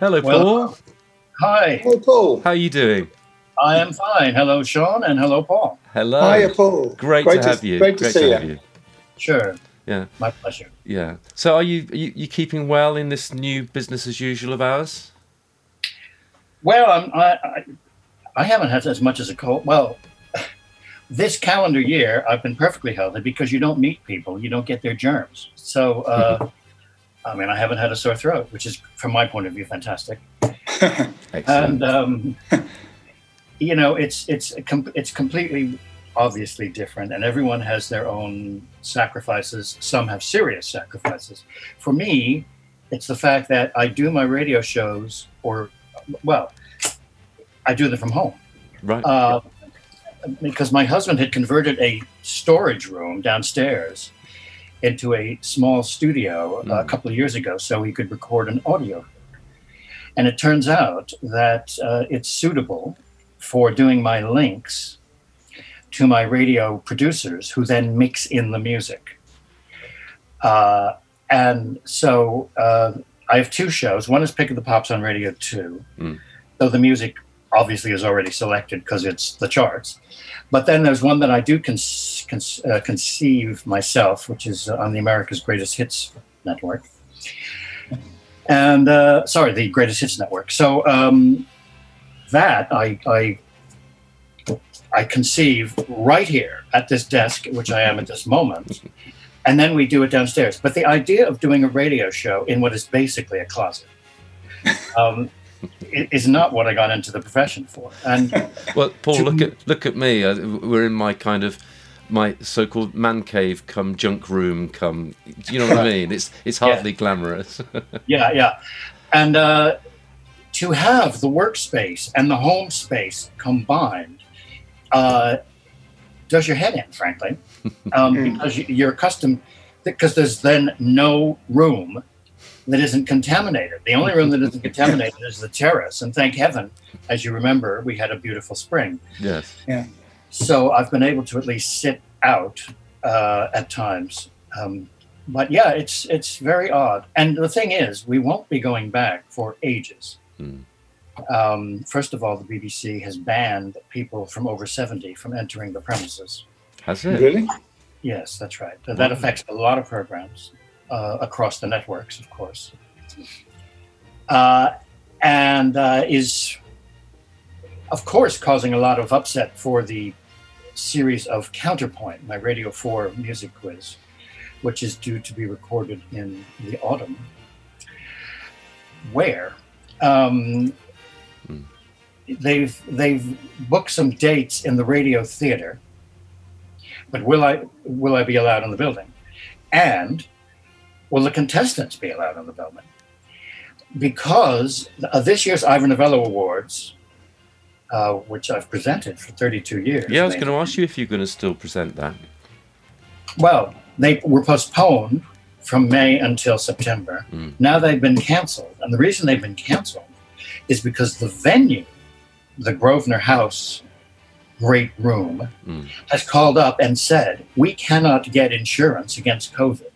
Hello, Well, Paul. Hi, Hi, Paul. How are you doing? I am fine. Hello, Sean, and hello, Paul. Hello. Hiya, Paul. Great, to have you. Great to see have you. you. Sure, Yeah, my pleasure. yeah. So, are you, are you you keeping well in this new business as usual of ours? Well, I'm, I, I, I haven't had as much as a cold. Well, this calendar year, I've been perfectly healthy because you don't meet people, you don't get their germs. So, uh, I mean, I haven't had a sore throat, which is, from my point of view, fantastic. And um, you know it's it's it's completely obviously different and everyone has their own sacrifices some have serious sacrifices for me it's the fact that i do my radio shows or well i do them from home right. uh, because my husband had converted a storage room downstairs into a small studio uh, a Mm. couple of years ago so he could record an audio. And it turns out that uh, it's suitable for doing my links to my radio producers who then mix in the music. Uh, and so uh, I have two shows. One is Pick of the Pops on Radio 2. Mm. So the music obviously is already selected because it's the charts. But then there's one that I do con- con- uh, conceive myself, which is on the America's Greatest Hits Network. And uh, sorry, the Greatest Hits Network. So um, that I, I I conceive right here at this desk, which I am at this moment, and then we do it downstairs. But the idea of doing a radio show in what is basically a closet um, is not what I got into the profession for. And Well, Paul, to- look at look at me. Uh, We're in my kind of my so-called man cave, come junk room, come. Do you know what I mean? It's it's hardly glamorous. yeah, yeah. And uh, to have the workspace and the home space combined uh, does your head in, frankly, um, Mm. because you- you're accustomed, because there's then no room that isn't contaminated. The only room that isn't contaminated is the terrace. And thank heaven, as you remember, we had a beautiful spring. yes. Yeah. So I've been able to at least sit out uh, at times. Um, but yeah, it's it's very odd. And the thing is, we won't be going back for ages. Hmm. Um, first of all, the BBC has banned people from over 70 from entering the premises. Has it? Really? Yes, that's right. That affects a lot of programs uh, across the networks, of course, uh, and uh, is, of course, causing a lot of upset for the series of Counterpoint, my Radio 4 music quiz, which is due to be recorded in the autumn, where um, Hmm. they've they've booked some dates in the radio theater but will I will I be allowed in the building? And will the contestants be allowed on the building? Because of this year's Ivor Novello Awards, uh, which I've presented for 32 years. Yeah, I was going to ask you if you're going to still present that. Well, they were postponed from May until September. Mm. Now they've been canceled, and the reason they've been canceled is because the venue, the Grosvenor House Great Room, Mm. has called up and said we cannot get insurance against COVID.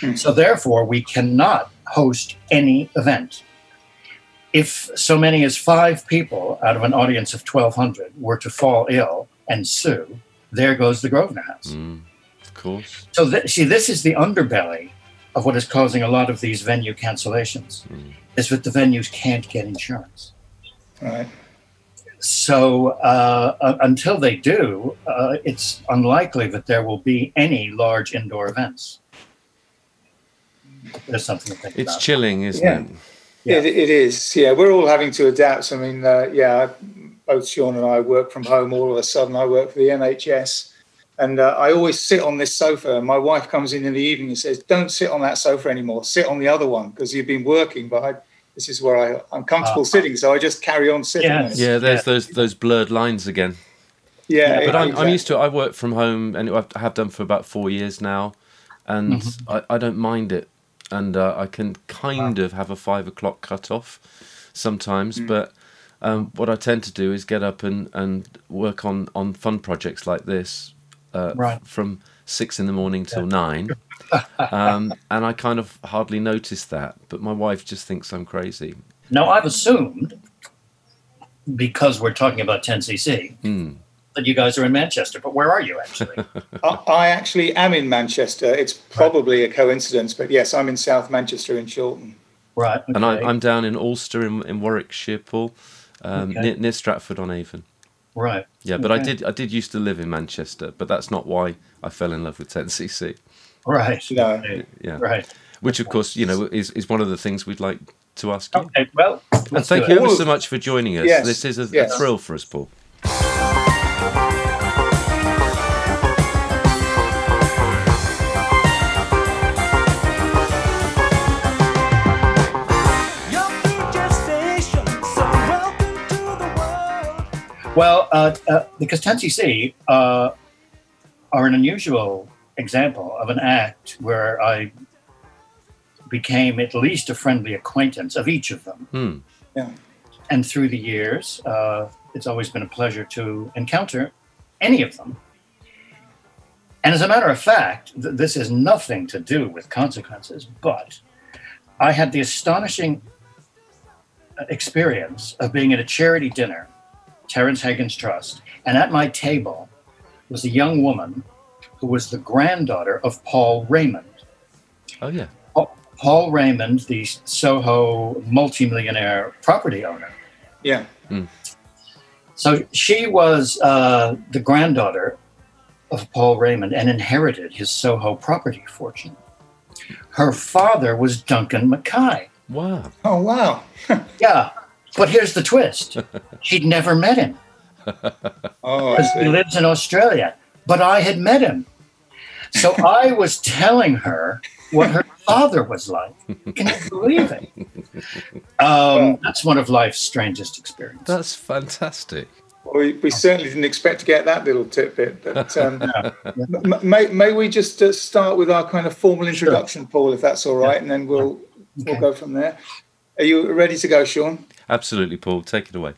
Mm. so therefore we cannot host any event. If so many as five people out of an audience of 1,200 were to fall ill and sue, there goes the Grosvenor House. Mm. Of course. So, th- see, this is the underbelly of what is causing a lot of these venue cancellations. Mm. Is that the venues can't get insurance. Right. So, uh, uh, until they do, uh, it's unlikely that there will be any large indoor events. There's something to think It's about. chilling, isn't Yeah. it? Yeah. It, it is. Yeah, we're all having to adapt. I mean, uh, yeah, both Sean and I work from home. All of a sudden, I work for the NHS, and uh, I always sit on this sofa. And my wife comes in in the evening and says, "Don't sit on that sofa anymore. Sit on the other one because you've been working." But I, this is where I, I'm comfortable Ah. sitting, so I just carry on sitting. on Yes. Yeah, there's Yeah. those those blurred lines again. yeah. Yeah, But I'm, I'm used to it. I work from home, and I have done for about four years now, and I, I don't mind it. And uh, I can kind of have a five o'clock cut off sometimes, but um, what I tend to do is get up and, and work on, on fun projects like this uh, Right. from six in the morning till nine, um, and I kind of hardly noticed that. But my wife just thinks I'm crazy. Now, I've assumed, because we're talking about 10cc, Hmm. That you guys are in Manchester. But where are you actually? I, I actually am in Manchester. It's probably a coincidence, but yes, I'm in South Manchester in Chorlton. right. And I, I'm down in Alcester in, in Warwickshire, Paul, um, Okay. near, near Stratford on Avon. Right. Yeah, but I did I did used to live in Manchester, but that's not why I fell in love with 10cc. Right. No. Yeah, Right. which of course you know is, is one of the things we'd like to ask you. Okay. Well, And thank you ever so much for joining us. Yes, This is a, yes. a thrill for us, Paul. Well, uh, uh, because 10cc uh, are an unusual example of an act where I became at least a friendly acquaintance of each of them. Hmm. Yeah. And through the years, uh, it's always been a pleasure to encounter any of them. And as a matter of fact, th- this has nothing to do with consequences, but I had the astonishing uh, experience of being at a charity dinner, Terrence Higgins Trust, and at my table was a young woman who was the granddaughter of Paul Raymond. Oh yeah. Paul Raymond, the Soho multimillionaire property owner. Yeah. So she was uh, the granddaughter of Paul Raymond and inherited his Soho property fortune. Her father was Duncan Mackay. Wow. Oh, wow. Yeah, but here's the twist she'd never met him Oh, I because he lives in Australia, but I had met him. So I was telling her what her father was like. Can you believe it? Um, that's one of life's strangest experiences. That's fantastic. We, we certainly didn't expect to get that little tidbit. But um, m- may, may we just uh, start with our kind of formal introduction, Paul, if that's all right, and then we'll we'll go from there. Are you ready to go, Sean? Absolutely, Paul. Take it away.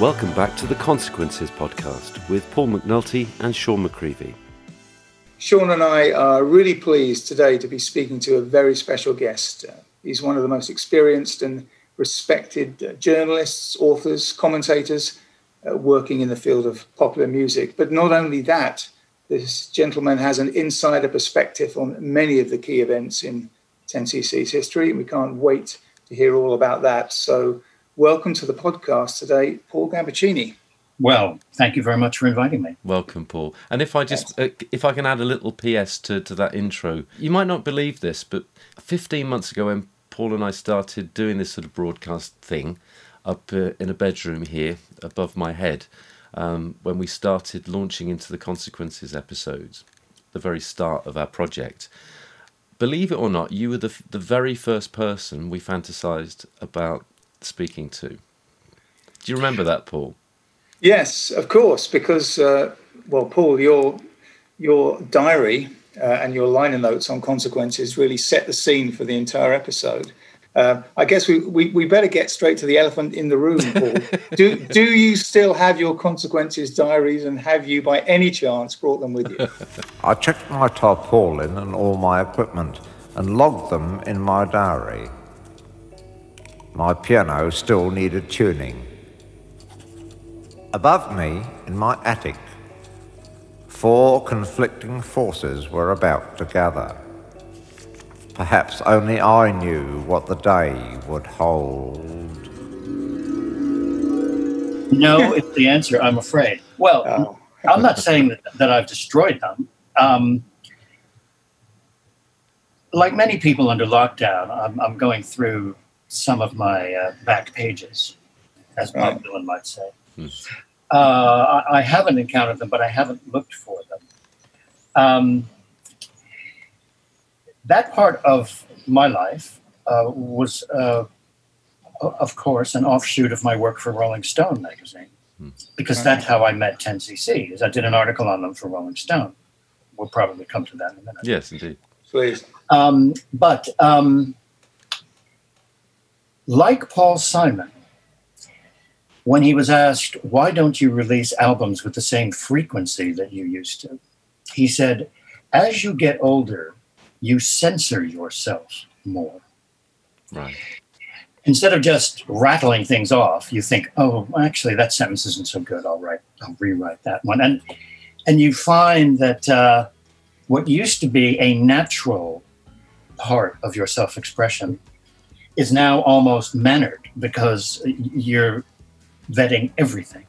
Welcome back to the Consequences podcast with Paul McNulty and Sean McCreevy. Sean and I are really pleased today to be speaking to a very special guest. Uh, he's one of the most experienced and respected uh, journalists, authors, commentators uh, working in the field of popular music. But not only that, this gentleman has an insider perspective on many of the key events in 10cc's history. And we can't wait to hear all about that. So, welcome to the podcast today, Paul Gambaccini. Well, thank you very much for inviting me. Welcome, Paul. And if I just, uh, if I can add a little PS to, to that intro, you might not believe this, but 15 months ago, when Paul and I started doing this sort of broadcast thing up uh, in a bedroom here above my head, um, when we started launching into the consequences episodes, the very start of our project, believe it or not, you were the, the very first person we fantasized about speaking to. Do you remember that, Paul? Yes, of course, because uh, well, Paul, your your diary uh, and your liner notes on consequences really set the scene for the entire episode. Uh, I guess we, we, we better get straight to the elephant in the room, Paul. do do you still have your consequences diaries, and have you, by any chance, brought them with you? I checked my tarpaulin and all my equipment and logged them in my diary. My piano still needed tuning. Above me, in my attic, four conflicting forces were about to gather. Perhaps only I knew what the day would hold. No, it's the answer, I'm afraid. Well, Oh. I'm not saying that, that I've destroyed them. Um, like many people under lockdown, I'm, I'm going through some of my uh, back pages, as Bob Right. Dylan might say. Uh, I, I haven't encountered them, but I haven't looked for them. Um, that part of my life uh, was, uh, of course, an offshoot of my work for Rolling Stone magazine, because that's how I met 10cc. Is I did an article on them for Rolling Stone. We'll probably come to that in a minute. Yes, indeed. Please. Um, but um, like Paul Simon, when he was asked, why don't you release albums with the same frequency that you used to? He said, as you get older, you censor yourself more. Right. Instead of just rattling things off, you think, oh, actually, that sentence isn't so good. I'll write, I'll rewrite that one. And, and you find that uh, what used to be a natural part of your self expression is now almost mannered because you're vetting everything.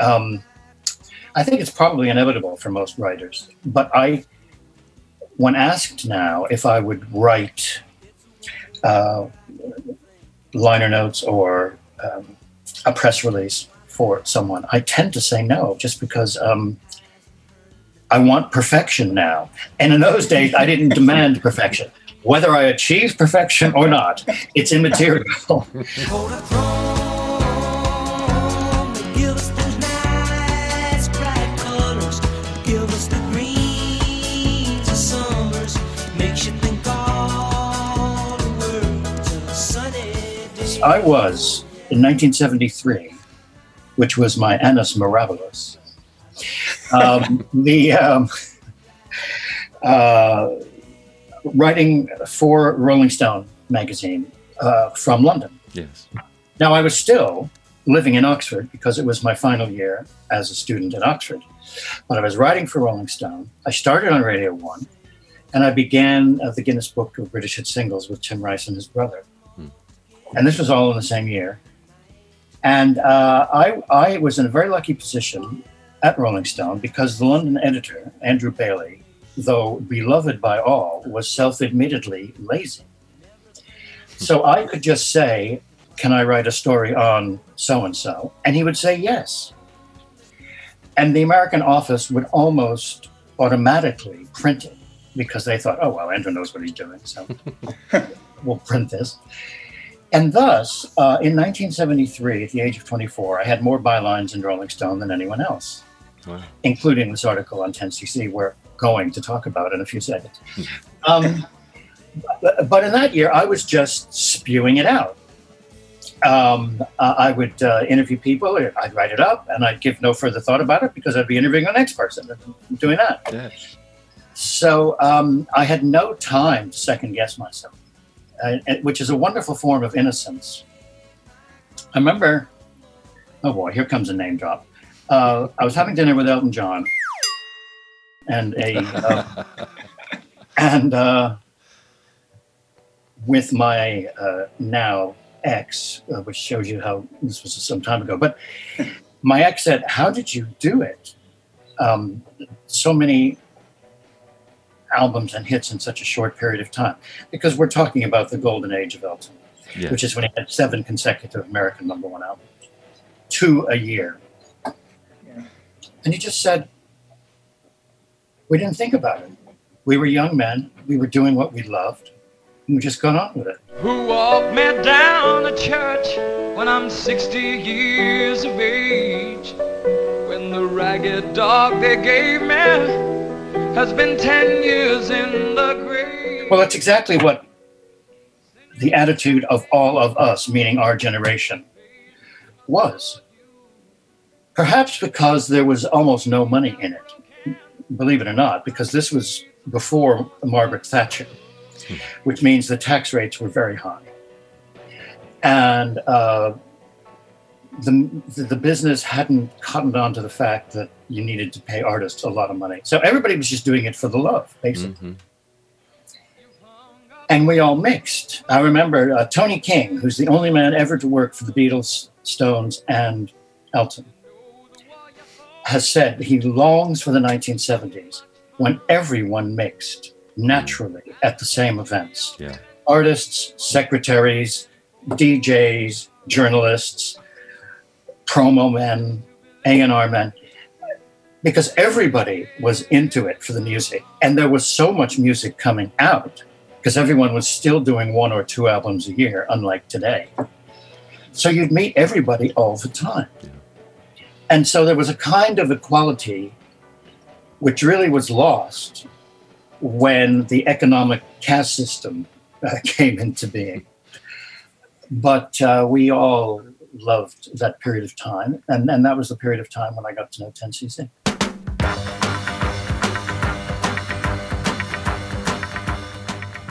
Um, I think it's probably inevitable for most writers, but I, when asked now if I would write uh, liner notes or um, a press release for someone, I tend to say no, just because um, I want perfection now. And in those days, I didn't demand perfection. Whether I achieve perfection or not, it's immaterial. I was in 1973, which was my Annus Mirabilis. Um, the um, uh, writing for Rolling Stone magazine uh, from London. Yes. Now, I was still living in Oxford because it was my final year as a student at Oxford. But I was writing for Rolling Stone. I started on Radio 1 and I began uh, the Guinness Book of British Hit Singles with Tim Rice and his brother. And this was all in the same year. And uh, I, I was in a very lucky position at Rolling Stone because the London editor, Andrew Bailey, though beloved by all, was self admittedly lazy. So I could just say, Can I write a story on so and so? And he would say yes. And the American office would almost automatically print it because they thought, oh, well, Andrew knows what he's doing. So we'll print this. And thus, uh, in 1973, at the age of 24, I had more bylines in Rolling Stone than anyone else, Wow. including this article on 10cc we're going to talk about in a few seconds. Um, but, but in that year, I was just spewing it out. Um, uh, I would uh, interview people, I'd write it up, and I'd give no further thought about it because I'd be interviewing the next person doing that. Yes. So um, I had no time to second guess myself, uh, which is a wonderful form of innocence. I remember, oh boy, here comes a name drop. Uh, I was having dinner with Elton John, and a uh, and uh, with my uh, now ex, uh, which shows you how this was some time ago. But my ex said, "How did you do it? Um, so many albums and hits in such a short period of time because we're talking about the golden age of Elton, Yes. which is when he had seven consecutive American number one albums, two a year. Yeah. And he just said, we didn't think about it. We were young men, we were doing what we loved, and we just got on with it. who walked me down to church when I'm 60 years of age. When the ragged dog they gave me has been 10 years in the grave. Well, that's exactly what the attitude of all of us, meaning our generation, was. Perhaps because there was almost no money in it, believe it or not, because this was before Margaret Thatcher, which means the tax rates were very high. And uh, the, the business hadn't cottoned on to the fact that you needed to pay artists a lot of money. So everybody was just doing it for the love, basically Mhm. and we all mixed. I remember uh, Tony King, who's the only man ever to work for the Beatles, Stones, and Elton, has said he longs for the 1970s when everyone mixed naturally at the same events Yeah. artists, secretaries, DJs, journalists, promo men, A&R men, because everybody was into it for the music. And there was so much music coming out because everyone was still doing one or two albums a year, unlike today. So you'd meet everybody all the time. And so there was a kind of equality which really was lost when the economic caste system uh, came into being. But uh, we all loved that period of time, and, and that was the period of time when I got to know 10cc.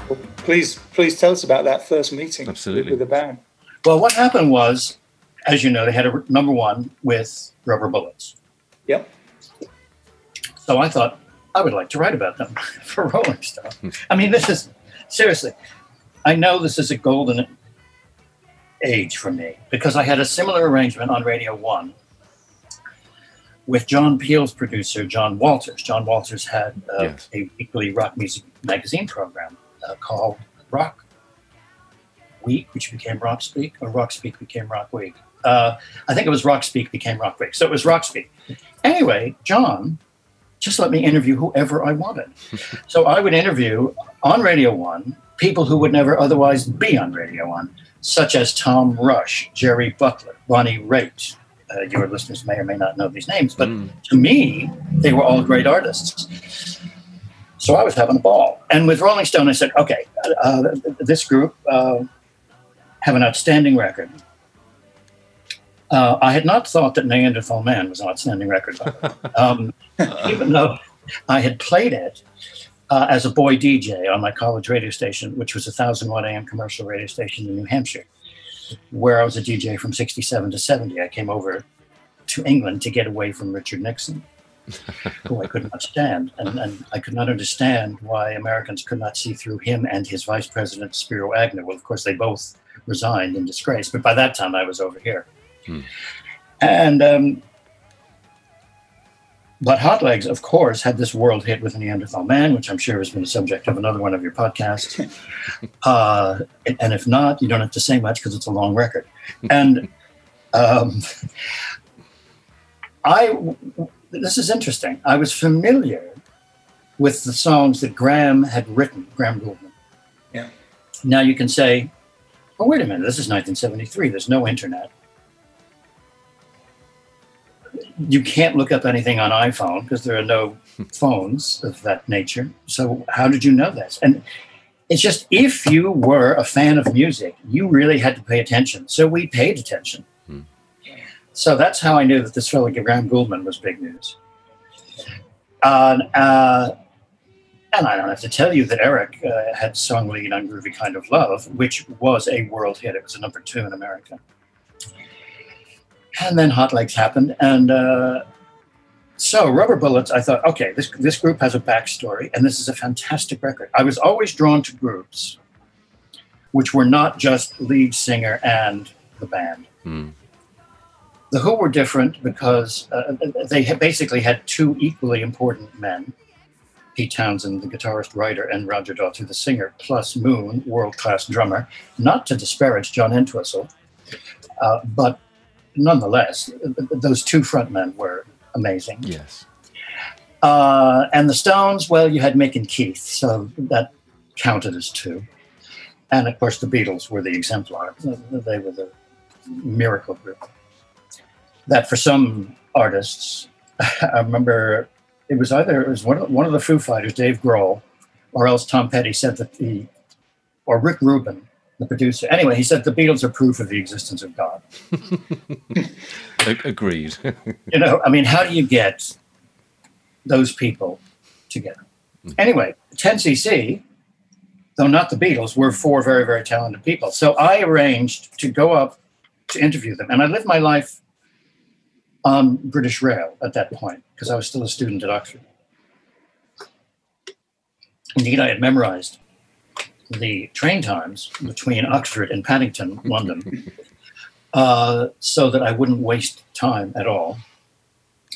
Well, please, please tell us about that first meeting Absolutely. with the band. Well, what happened was, as you know, they had a number one with Rubber Bullets. Yep. So I thought I would like to write about them for Rolling Stone. I mean, this is seriously. I know this is a golden age for me because I had a similar arrangement on Radio One with John Peel's producer, John Walters. John Walters had uh, Yes. a weekly rock music magazine program uh, called Rock Week, which became Rock Speak, or Rock Speak became Rock Week. Uh, I think it was Rock Speak became Rock Week. So it was Rock Speak. Anyway, John just let me interview whoever I wanted. so I would interview on Radio One people who would never otherwise be on Radio One, such as Tom Rush, Jerry Butler, Bonnie Raitt. Uh, your listeners may or may not know these names, but Mm. to me, they were all great artists. So I was having a ball. And with Rolling Stone, I said, okay, uh, this group uh, have an outstanding record. Uh, I had not thought that Neanderthal Man was an outstanding record, by the way. um, even though I had played it uh, as a boy DJ on my college radio station, which was a 1001 AM commercial radio station in New Hampshire, where I was a DJ from 67 to 70. I came over to England to get away from Richard Nixon, who I could not stand. And, and I could not understand why Americans could not see through him and his vice president, Spiro Agnew. Well, of course, they both resigned in disgrace, but by that time I was over here. Hmm. And um, but Hot Legs, of course, had this world hit with Neanderthal Man, which I'm sure has been the subject of another one of your podcasts. uh, and if not, you don't have to say much because it's a long record. And um, I, this is interesting. I was familiar with the songs that Graham had written, Graham Gouldman. Yeah. Now you can say, oh, wait a minute, this is 1973. There's no internet you can't look up anything on iPhone because there are no phones of that nature. So how did you know this? And it's just if you were a fan of music, you really had to pay attention. So we paid attention. Hmm. So that's how I knew that this fellow Graham Gouldman was big news. Uh, uh, and I don't have to tell you that Eric uh, had sung lead on Groovy Kind of Love, which was a world hit. It was a number two in America. And then Hot Legs happened. And uh, so Rubber Bullets, I thought, okay, this, this group has a backstory, and this is a fantastic record. I was always drawn to groups which were not just lead singer and the band. Mm. The Who were different because uh, they had basically had two equally important men Pete Townshend, the guitarist writer, and Roger Daltrey, the singer, plus Moon, world class drummer. Not to disparage John Entwistle, uh, but nonetheless, th- th- those two frontmen were amazing. Yes. Uh, and the Stones, well, you had Mick and Keith, so that counted as two. And of course, the Beatles were the exemplar. They were the miracle group. That for some artists, I remember it was either it was one of, one of the Foo Fighters, Dave Grohl, or else Tom Petty said that the, or Rick Rubin, the producer. Anyway, he said the Beatles are proof of the existence of God. Agreed. you know, I mean, how do you get those people together? Mm. Anyway, 10cc, though not the Beatles, were four very, very talented people. So I arranged to go up to interview them. And I lived my life on British Rail at that point because I was still a student at Oxford. Indeed, I had memorized the train times between Oxford and Paddington, London, uh, so that I wouldn't waste time at all.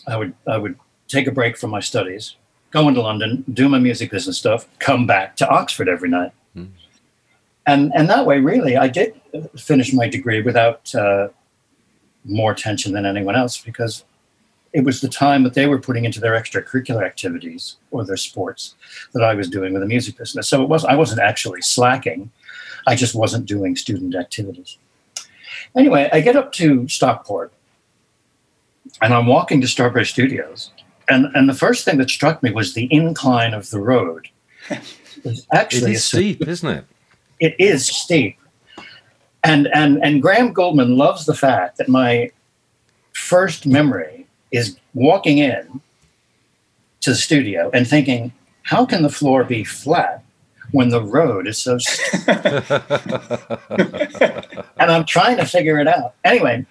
I would I would take a break from my studies, go into London, do my music business stuff, come back to Oxford every night, Hmm. and and that way, really, I did finish my degree without uh, more tension than anyone else because it was the time that they were putting into their extracurricular activities or their sports that I was doing with the music business. So it was I wasn't actually slacking. I just wasn't doing student activities. Anyway, I get up to Stockport and I'm walking to Strawberry Studios. And, and the first thing that struck me was the incline of the road It's It actually is a steep, isn't it? it is steep. And and and Graham Gouldman loves the fact that my first memory is walking in to the studio and thinking, how can the floor be flat when the road is so steep? and I'm trying to figure it out. Anyway,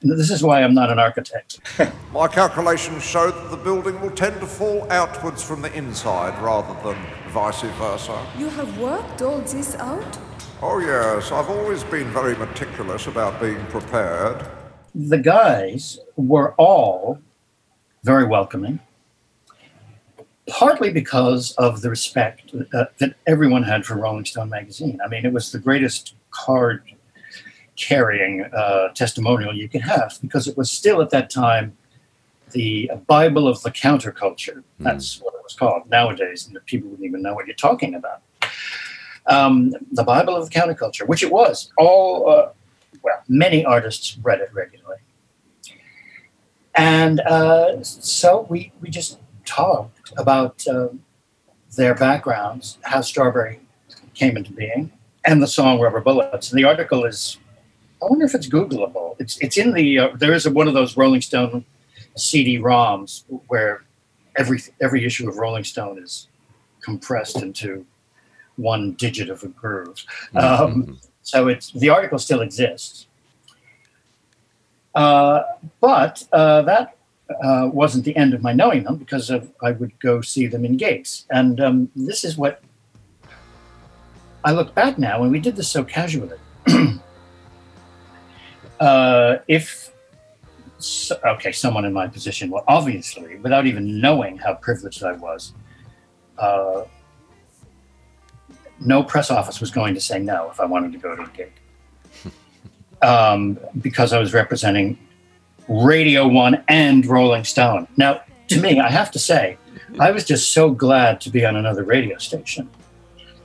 this is why I'm not an architect. My calculations show that the building will tend to fall outwards from the inside rather than vice versa. You have worked all this out? Oh, yes, I've always been very meticulous about being prepared. the guys were all very welcoming, partly because of the respect uh, that everyone had for Rolling Stone magazine. I mean, it was the greatest card carrying uh, testimonial you could have because it was still at that time the Bible of the counterculture. That's what it was called. Nowadays, and people wouldn't even know what you're talking about. Um, the Bible of the counterculture, which it was. All uh, well, many artists read it regularly. And uh, so we, we just talked about uh, their backgrounds, how Strawberry came into being, and the song Rubber Bullets. And the article is, I wonder if it's Googleable. It's, it's in the, uh, there is a, one of those Rolling Stone CD ROMs where every, every issue of Rolling Stone is compressed into one digit of a groove. Um, so it's the article still exists. Uh, but uh, that uh, wasn't the end of my knowing them because of, I would go see them in gigs. And um, this is what I look back now, and we did this so casually. uh, if, so, okay, someone in my position, well, obviously, without even knowing how privileged I was, uh, no press office was going to say no if I wanted to go to a gig. Um, because I was representing Radio One and Rolling Stone. Now, to me, I have to say, I was just so glad to be on another radio station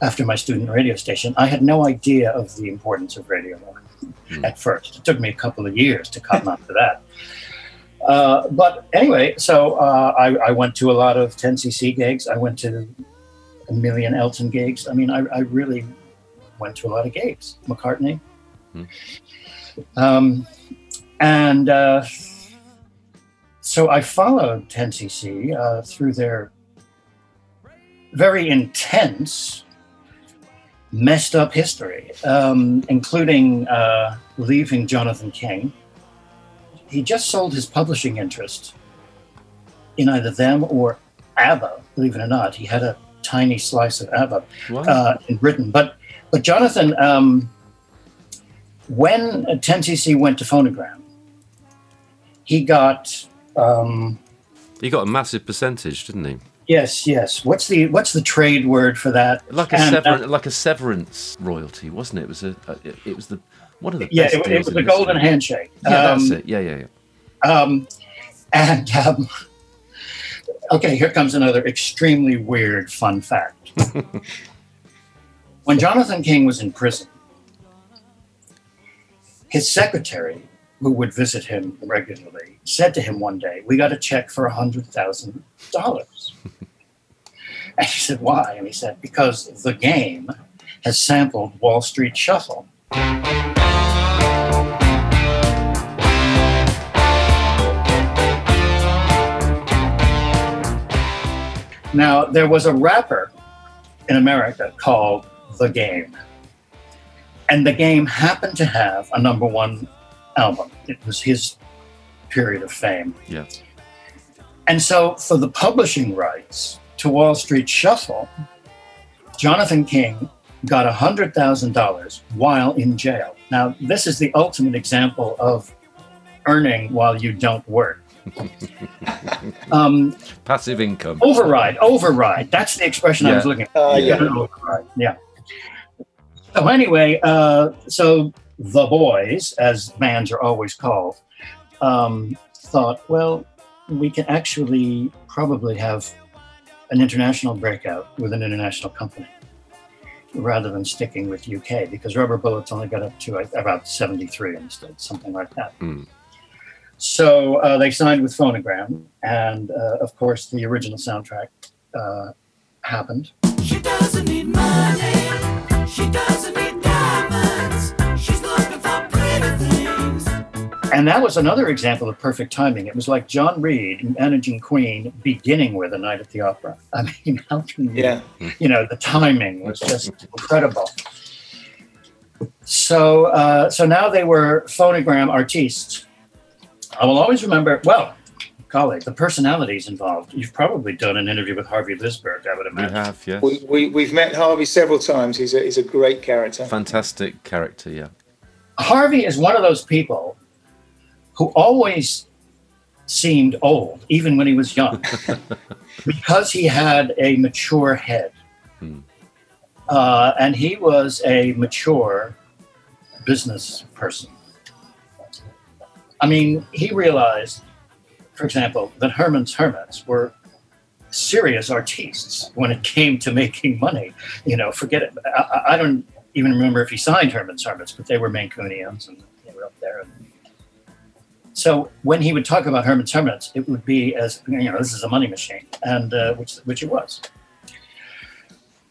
after my student radio station. I had no idea of the importance of Radio One at first. It took me a couple of years to come up to that. Uh, but anyway, so uh, I, I went to a lot of 10cc gigs. I went to a million Elton gigs. I mean, I, I really went to a lot of gigs. McCartney. Um, and uh, so I followed 10cc uh, through their very intense, messed up history, um, including uh, leaving Jonathan King. He just sold his publishing interest in either them or ABBA, believe it or not. He had a tiny slice of ABBA Wow. uh, in Britain. But but Jonathan, um, when 10cc went to Phonogram, he got um, he got a massive percentage, didn't he? yes, yes. What's the what's the trade word for that? Like a And, uh, like a severance royalty, wasn't it? It was a, a it was the one of the yeah, it, it was a golden history. handshake. Yeah, that's Um, it. Yeah, yeah, yeah. Um, and um, okay, here comes another extremely weird fun fact. when Jonathan King was in prison, his secretary, who would visit him regularly, said to him one day, We got a check for $100,000. and he said, Why? And he said, Because the game has sampled Wall Street Shuffle. Now, there was a rapper in America called The Game. And The Game happened to have a number one album. It was his period of fame. Yeah. And so, for the publishing rights to Wall Street Shuffle, Jonathan King got $100,000 while in jail. Now, this is the ultimate example of earning while you don't work. um, Passive income. override, override. That's the expression I was looking for. Uh, yeah. Override, yeah. So anyway, uh, so the boys, as bands are always called, um, thought, well, we can actually probably have an international breakout with an international company rather than sticking with UK because Rubber Bullets only got up to uh, about 73 in the States, something like that. Mm. So uh, they signed with Phonogram, and uh, of course, the original soundtrack uh, happened. She doesn't need money. And that was another example of perfect timing. It was like John Reid managing Queen, beginning with A Night at the Opera. I mean, how can you, Yeah. you know, the timing was just incredible. So, uh, so now they were phonogram artistes. I will always remember. Well, colleague, the personalities involved. You've probably done an interview with Harvey Lisberg, I would imagine. We have, yes. We, we, we've met Harvey several times. He's a, he's a great character. Fantastic character, yeah. Harvey is one of those people who always seemed old, even when he was young, because he had a mature head. Hmm. Uh, and he was a mature business person. I mean, he realized, for example, that Herman's Hermits were serious artistes when it came to making money. You know, forget it. I, I- I don't even remember if he signed Herman's Hermits, but they were Mancunians and they were up there. So when he would talk about Herman's Hermits, it would be as you know, this is a money machine, and uh, which which it was.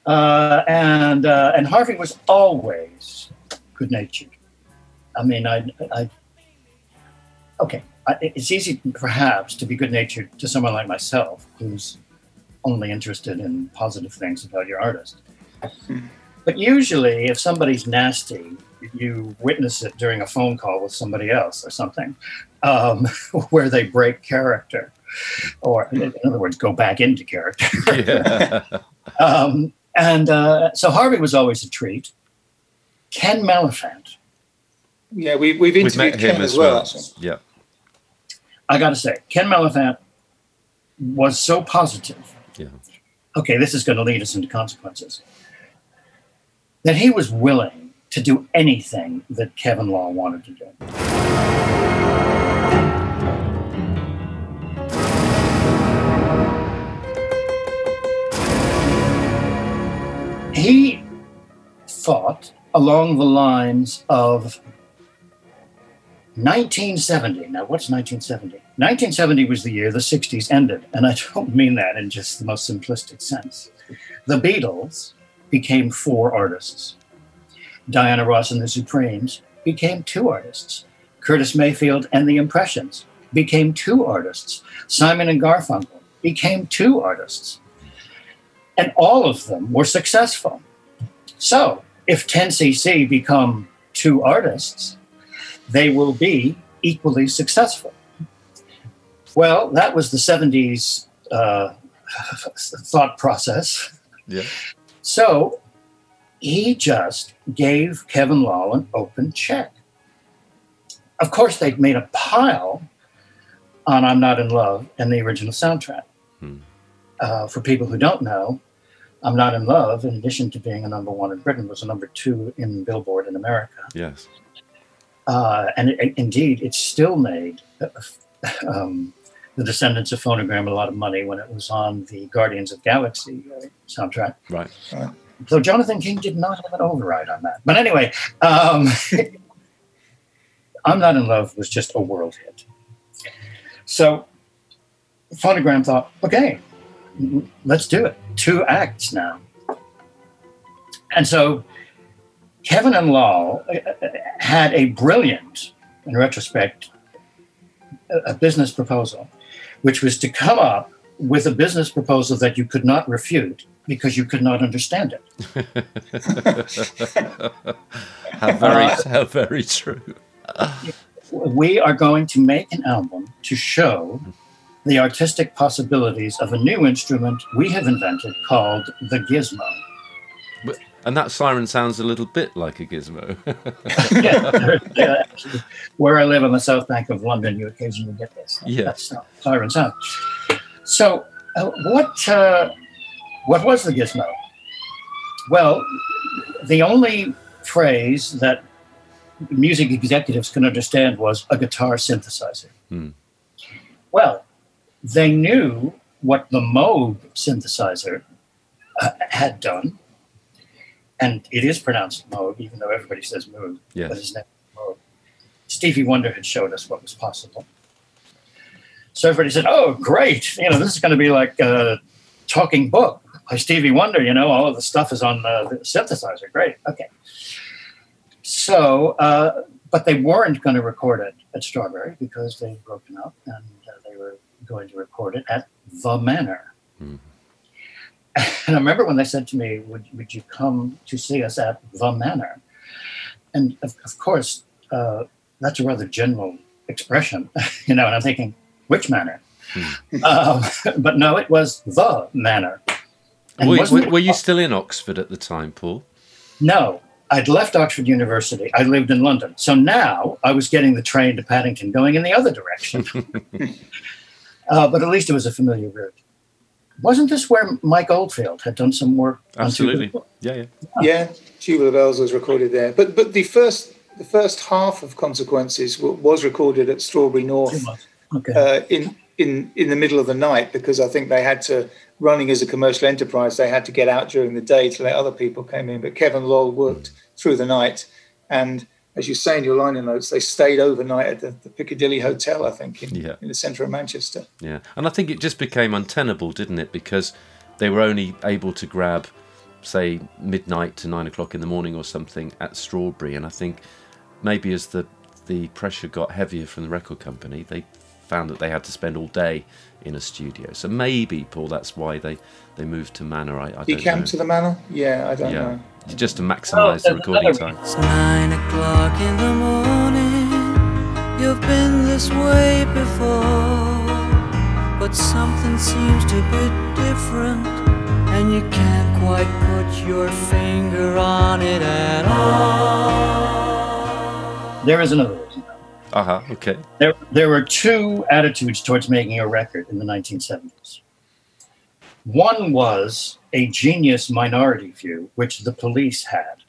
Uh, and uh, and Harvey was always good natured. I mean, I, I okay. I, it's easy perhaps to be good natured to someone like myself, who's only interested in positive things about your artist. But usually, if somebody's nasty, you witness it during a phone call with somebody else or something, um, where they break character, or in other words, go back into character. yeah. Um, and uh, so Harvey was always a treat. Ken Maliphant, Yeah, we, we've We've interviewed met him Ken as as well. well. Yeah. I got to say, Ken Maliphant was so positive. Yeah. Okay, this is going to lead us into consequences. That he was willing to do anything that Kevin Lol wanted to do. He thought along the lines of 1970. Now, what's 1970? 1970 was the year the 60s ended, and I don't mean that in just the most simplistic sense. The Beatles became four artists. Diana Ross and the Supremes became two artists. Curtis Mayfield and the Impressions became two artists. Simon and Garfunkel became two artists. And all of them were successful. So, if 10cc become two artists, they will be equally successful. Well, that was the 70s uh, thought process. Yeah. So he just gave Kevin Lol an open check. Of course, they'd made a pile on I'm Not in Love and the original soundtrack. Hmm. Uh, for people who don't know, I'm Not in Love, in addition to being a number one in Britain, was a number two in Billboard in America. Yes. Uh, and it, indeed, it still made uh, um, the Descendants of Phonogram a lot of money when it was on the Guardians of Galaxy uh, soundtrack. Right. So Jonathan King did not have an override on that. But anyway, um, I'm Not in Love was just a world hit. So Phonogram thought, okay, let's do it. Two acts now. And so Kevin and Lol uh, had a brilliant, in retrospect, a business proposal, which was to come up with a business proposal that you could not refute because you could not understand it. How very, Uh, how very true. We are going to make an album to show the artistic possibilities of a new instrument we have invented called the gizmo. But, and that siren sounds a little bit like a gizmo. yeah, yeah, where I live on the south bank of London, you occasionally get this. Yeah. That's siren sound. So, uh, what uh, what was the gizmo? Well, the only phrase that music executives can understand was a guitar synthesizer. Hmm. Well, they knew what the Moog synthesizer uh, had done, and it is pronounced Moog, even though everybody says Moog but his name was Moog. Stevie Wonder had showed us what was possible. So everybody said, "Oh, great! You know, this is going to be like a talking book." By Stevie Wonder. You know, all of the stuff is on the synthesizer. Great. Okay. So, uh, but they weren't going to record it at Strawberry because they'd broken up, and uh, they were going to record it at the Manor. Mhm. And I remember when they said to me, "Would would you come to see us at the Manor?" And of, of course, uh, that's a rather general expression, you know. And I'm thinking, which manor? um, but no, it was the manor. And Were, were, were you still in Oxford at the time, Paul? No, I'd left Oxford University. I lived in London. So now I was getting the train to Paddington going in the other direction. uh, but at least it was a familiar route. Wasn't this where Mike Oldfield had done some work? Absolutely. Tubular? Yeah, yeah. Yeah, Tubular Bells was recorded there, but but the first the first half of Consequences w- was recorded at Strawberry North Okay. uh, in in in the middle of the night because I think they had to running as a commercial enterprise they had to get out during the day to let other people come in. But Kevin Lol worked through the night, and as you say in your liner notes, they stayed overnight at the, the Piccadilly Hotel, I think, in, Yeah. in the centre of Manchester. Yeah, and I think it just became untenable, didn't it? Because they were only able to grab, say, midnight to nine o'clock in the morning or something at Strawberry, and I think maybe as the the pressure got heavier from the record company, they found that they had to spend all day in a studio. So maybe, Paul, that's why they they moved to Manor. I, I You don't came know. to the manor? Yeah, I don't yeah, know. just to Oh, maximise the recording another time. It's nine o'clock in the morning. You've been this way before, but something seems to be different, and you can't quite put your finger on it at all. there is another reason. Uh huh. Okay. There, there were two attitudes towards making a record in the 1970s. One was a genius minority view, which the police had.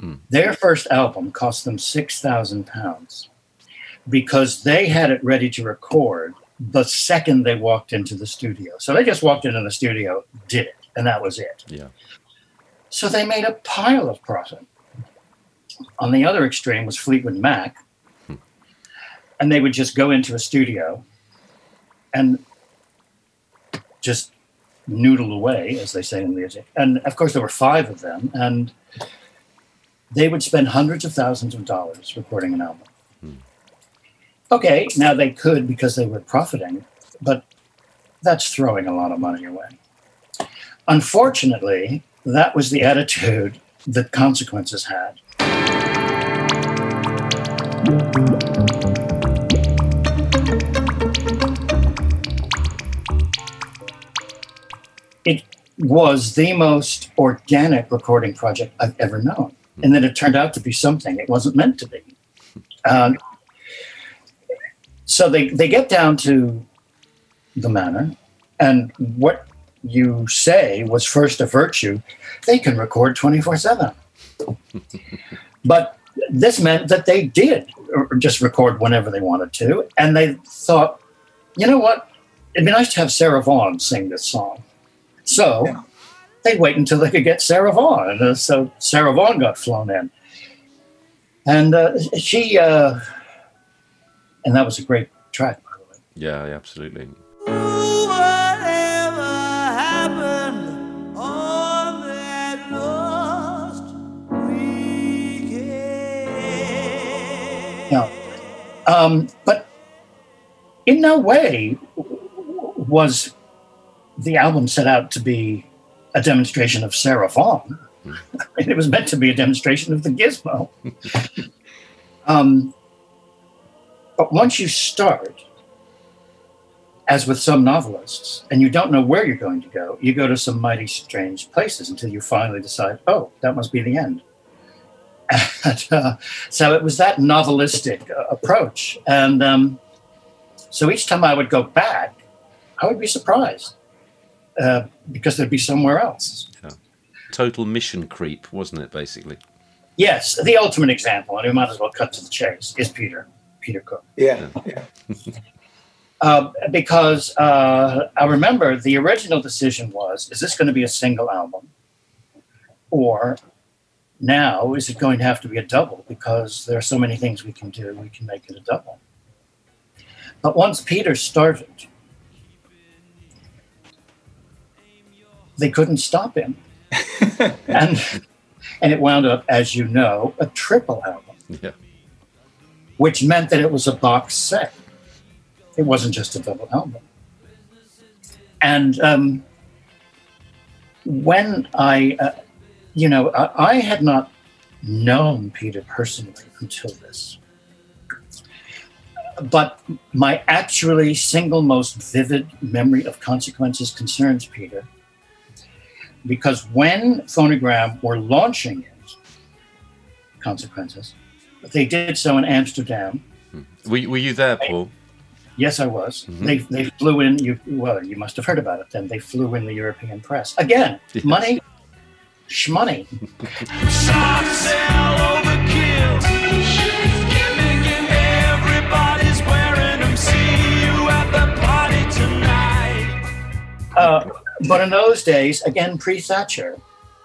Mm. Their first album cost them £6,000 because they had it ready to record the second they walked into the studio. So they just walked into the studio, did it, and that was it. Yeah. So they made a pile of profit. On the other extreme was Fleetwood Mac, and they would just go into a studio and just noodle away, as they say in the music. And of course, there were five of them, and they would spend hundreds of thousands of dollars recording an album. Hmm. Okay, now they could because they were profiting, but that's throwing a lot of money away. Unfortunately, that was the attitude that Consequences had. Was the most organic recording project I've ever known. And then it turned out to be something it wasn't meant to be. Um, so they, they get down to the manor, and what you say was first a virtue, they can record 24 7. But this meant that they did just record whenever they wanted to. And they thought, you know what? It'd be nice to have Sarah Vaughan sing this song. So Yeah. they'd wait until they could get Sarah Vaughan. Uh, so Sarah Vaughan got flown in. And uh, she, uh, and that was a great track, by the way. Yeah. yeah, Absolutely. Whatever happened on that lost weekend? Yeah. Um, but in no way was the album set out to be a demonstration of Sarah Vaughan. it was meant to be a demonstration of the gizmo. um, but once you start, as with some novelists, and you don't know where you're going to go, you go to some mighty strange places until you finally decide, oh, that must be the end. And, uh, so it was that novelistic uh, approach. And um, so each time I would go back, I would be surprised uh, because there'd be somewhere else. Total mission creep, wasn't it? Basically. Yes, the ultimate example, and we might as well cut to the chase, is Peter, Peter Cook. Yeah, yeah. Uh, because uh, I remember the original decision was is this going to be a single album? Or now is it going to have to be a double? Because there are so many things we can do, we can make it a double. But once Peter started, they couldn't stop him. and and it wound up, as you know, a triple album, Yeah. which meant that it was a box set. It wasn't just a double album. And um, when I, uh, you know, I, I had not known Peter personally until this. But my actually single most vivid memory of consequences concerns Peter because when Phonogram were launching it, consequences, they did so in Amsterdam. Were, were you there, Paul? Yes, I was. Mhm. They, they flew in. You well, you must have heard about it. Then they flew in the European press again. Yes. Money, shmoney. Soft sell overkill. Everybody's wearing them. See you at the party tonight. Uh, but in those days, again pre Thatcher,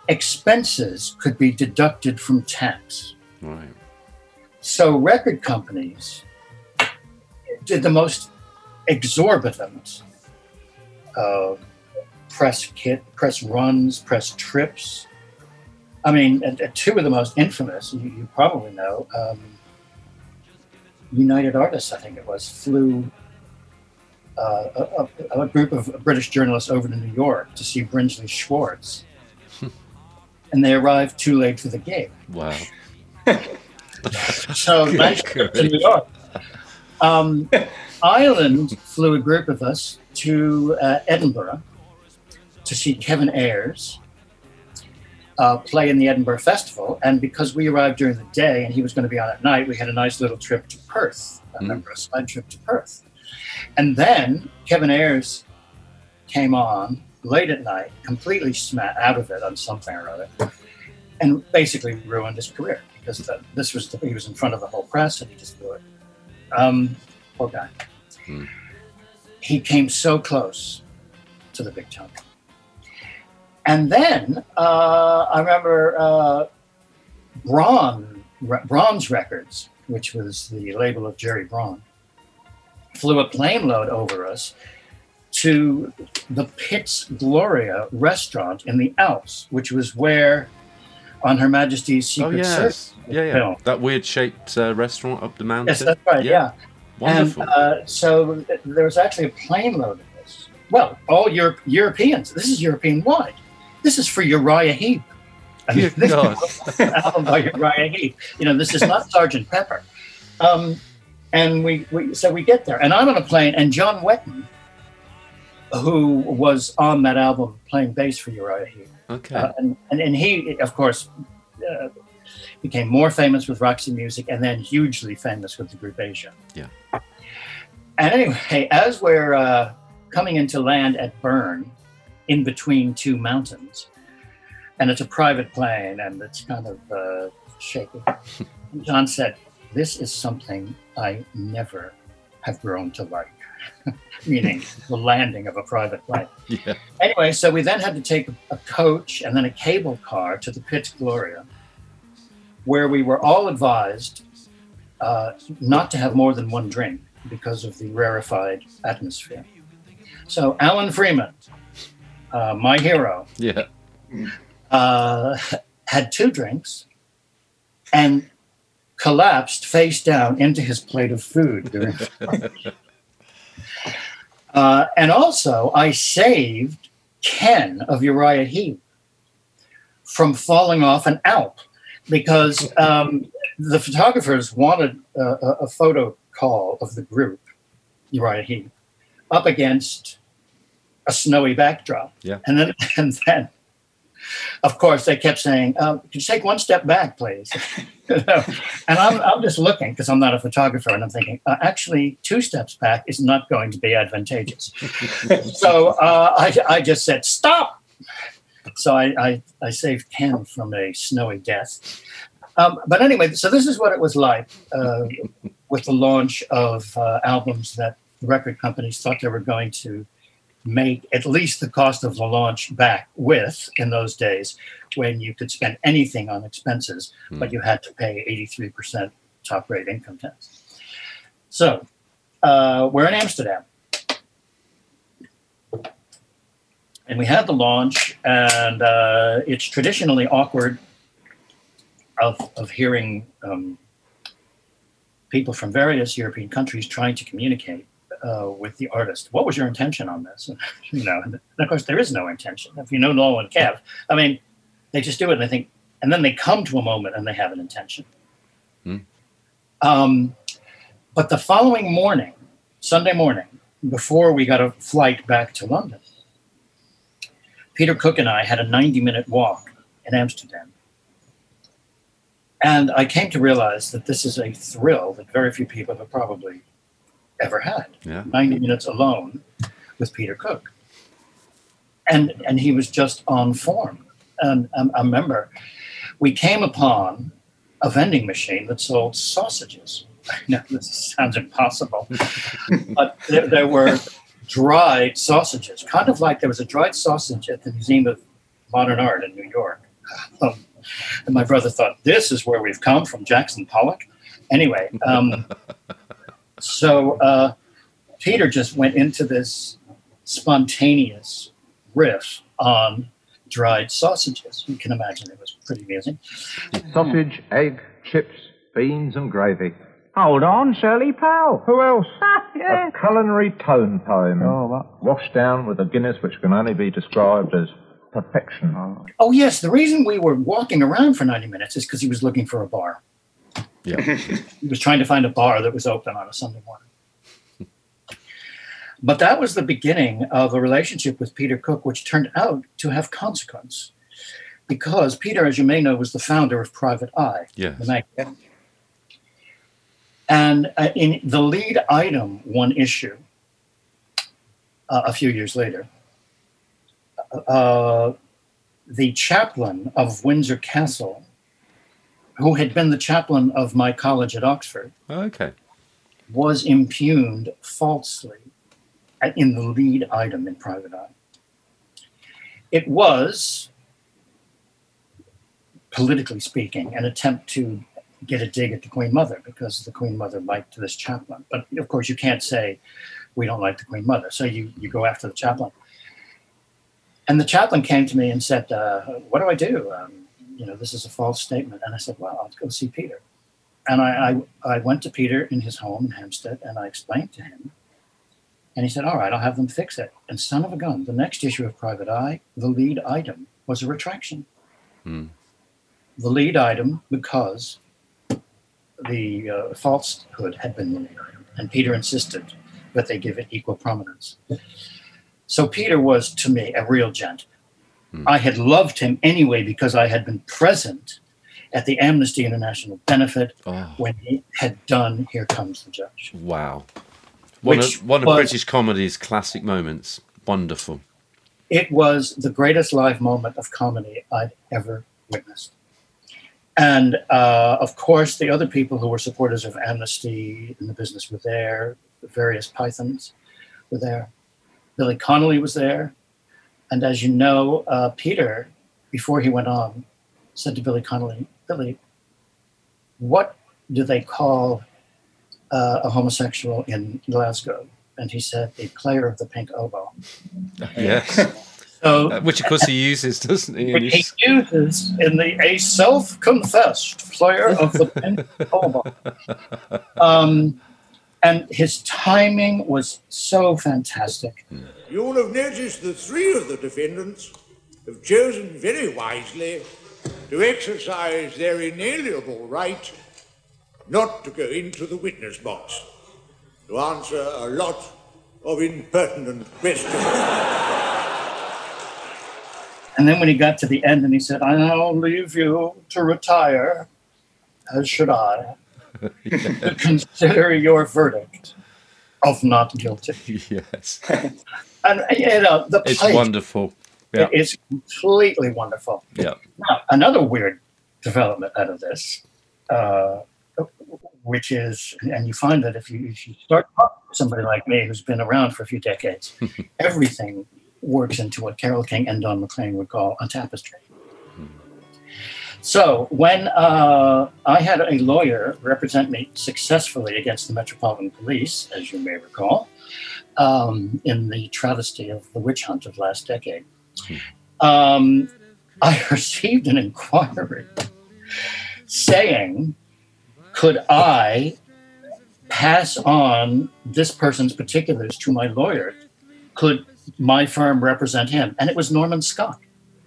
expenses could be deducted from tax. Right. So record companies did the most exorbitant uh, press kit, press runs, press trips. I mean, and two of the most infamous, you, you probably know, um, United Artists, I think it was, flew uh, a, a, group of British journalists over to New York to see Brinsley Schwarz. and they arrived too late for the gig. Wow. So nice to. New York. Um, Island flew a group of us to uh, Edinburgh to see Kevin Ayers uh, play in the Edinburgh Festival. And because we arrived during the day and he was going to be on at night, we had a nice little trip to Perth. I remember a side trip to Perth. And then Kevin Ayers came on late at night, completely sma out of it on something or other, and basically ruined his career because the, this was the, he was in front of the whole press and he just blew it. Um, poor guy. Hmm. He came so close to the big time. And then uh, I remember uh, Bron, Bronze Records, which was the label of Gerry Bron, flew a plane load over us to the Piz Gloria restaurant in the Alps, which was where on Her Majesty's Oh Secret yes. Service. Yeah, yeah. film. That weird shaped uh, restaurant up the mountain. Yes, that's right. Yeah. Wonderful. And uh, so there was actually a plane load of this. Well, all Europe, Europeans. This is European wide. This is for Uriah Heep. I mean, Dear this God. album by Uriah Heep. You know, this is not Sergeant Pepper. Um, and we, we, so we get there, and I'm on a plane, and John Wetton, who was on that album playing bass for Uriah Heep, okay. uh, and, and and he, of course, uh, became more famous with Roxy Music, and then hugely famous with the group Asia. Yeah. And anyway, as we're uh, coming into land at Bern, in between two mountains, and it's a private plane, and it's kind of uh, shaky. John said, "This is something I never have grown to like." Meaning the landing of a private plane yeah. anyway, so we then had to take a coach and then a cable car to the Piz Gloria, where we were all advised uh, not to have more than one drink because of the rarefied atmosphere. So Alan Freeman, uh, my hero, Yeah. uh, had two drinks and collapsed face down into his plate of food during uh, and also I saved Ken of Uriah Heep from falling off an Alp because um, the photographers wanted uh, a, a photo call of the group Uriah Heep up against a snowy backdrop. Yeah. And then and then of course they kept saying, um, could you take one step back, please? You know, and I'm, I'm just looking because I'm not a photographer and I'm thinking, uh, actually, two steps back is not going to be advantageous. so uh, I, I just said, stop. So I, I, I saved Ken from a snowy death. Um, but anyway, so this is what it was like uh, with the launch of uh, albums that record companies thought they were going to make at least the cost of the launch back with in those days when you could spend anything on expenses, but you had to pay 83% top rate income tax. So uh, we're in Amsterdam. And we had the launch, and uh, it's traditionally awkward of, of hearing um, people from various European countries trying to communicate uh, with the artist. What was your intention on this? you know, and of course, there is no intention. If you know Noel and Kev, I mean, they just do it and they think, and then they come to a moment and they have an intention. Hmm. Um, but the following morning, Sunday morning, before we got a flight back to London, Peter Cook and I had a 90 minute walk in Amsterdam. And I came to realize that this is a thrill that very few people have probably ever had. Yeah. 90 minutes alone with Peter Cook. And, and he was just on form. And um, I remember we came upon a vending machine that sold sausages. Now, this sounds impossible, but there, there were dried sausages, kind of like there was a dried sausage at the Museum of Modern Art in New York. Um, and my brother thought, this is where we've come from Jackson Pollock. Anyway, um, so uh, Peter just went into this spontaneous riff on dried sausages. You can imagine it was pretty amusing. Sausage, egg, chips, beans, and gravy. Hold on, Shirley Powell. Who else? yeah. A culinary tone poem. Oh, what? Washed down with a Guinness which can only be described as perfection. Oh, yes, the reason we were walking around for 90 minutes is because he was looking for a bar. Yeah. He was trying to find a bar that was open on a Sunday morning. But that was the beginning of a relationship with Peter Cook, which turned out to have consequence. Because Peter, as you may know, was the founder of Private Eye, Yes. the magazine. And uh, in the lead item, one issue, uh, a few years later, uh, the chaplain of Windsor Castle, who had been the chaplain of my college at Oxford, Okay. was impugned falsely in the lead item in Private Eye. It was, politically speaking, an attempt to get a dig at the Queen Mother because the Queen Mother liked this chaplain. But of course, you can't say we don't like the Queen Mother. So you, you go after the chaplain. And the chaplain came to me and said, uh, What do I do? Um, you know, this is a false statement. And I said, Well, I'll go see Peter. And I, I, I went to Peter in his home in Hampstead and I explained to him. And he said, All right, I'll have them fix it. And son of a gun, the next issue of Private Eye, the lead item was a retraction. Hmm. The lead item because the uh, falsehood had been the lead item. And Peter insisted that they give it equal prominence. So Peter was to me a real gent. I had loved him anyway because I had been present at the Amnesty International benefit Oh, when he had done Here Comes the Judge. wow. One Which of, one of was- British comedy's classic moments. Wonderful. It was the greatest live moment of comedy I'd ever witnessed. And uh, of course, the other people who were supporters of Amnesty in the business were there. The various Pythons were there. Billy Connolly was there. And as you know, uh, Peter, before he went on, said to Billy Connolly, Billy, what do they call uh, a homosexual in Glasgow? And he said, a player of the pink oboe. Yes. So Uh, Which, of course, he uses, doesn't he? which he uses in the a self-confessed player of the pink oboe. Um, and his timing was so fantastic. You will have noticed that three of the defendants have chosen very wisely to exercise their inalienable right not to go into the witness box to answer a lot of impertinent questions. And then when he got to the end and he said, I now leave you to retire, as should I, consider your verdict of not guilty. yes. And, you know, the It's play wonderful. Yeah. is completely wonderful. Yeah. Now, another weird development out of this, uh, which is, and you find that if you, if you start talking to somebody like me who's been around for a few decades, everything works into what Carole King and Don McLean would call a tapestry. So when uh, I had a lawyer represent me successfully against the Metropolitan Police, as you may recall, um, in the travesty of the witch hunt of last decade, um, I received an inquiry saying, could I pass on this person's particulars to my lawyer? Could my firm represent him? And it was Norman Scott.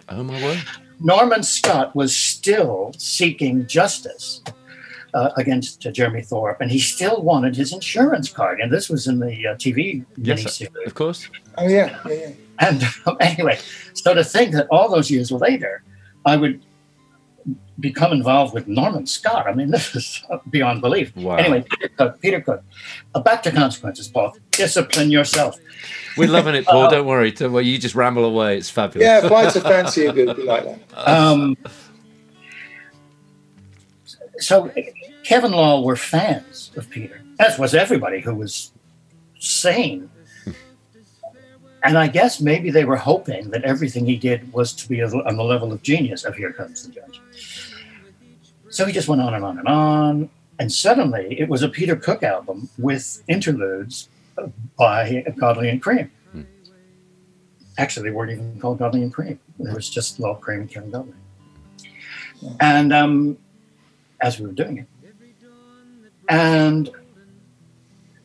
Oh my word! Norman Scott was still seeking justice uh, against uh, Jeremy Thorpe, and he still wanted his insurance card. And this was in the uh, TV Yes, miniseries. of course. Oh yeah, yeah, yeah. And um, anyway, so to think that all those years later, I would become involved with Norman Scott. I mean, this is beyond belief. Wow. Anyway, Peter Cook, Peter Cook. Uh, back to consequences, Paul. Discipline yourself. We're loving it, Paul. Don't worry. Don't worry. You just ramble away. It's fabulous. Yeah, flights of fancy are good. We like that. Um, so Kevin Lol were fans of Peter, as was everybody who was sane. And I guess maybe they were hoping that everything he did was to be on the level of genius of Here Comes the Judge. So he just went on and on and on. And suddenly it was a Peter Cook album with interludes by Godley and Creme. Actually, they weren't even called Godley and Creme. It was just Lol Creme and Kevin Godley. And um, as we were doing it, and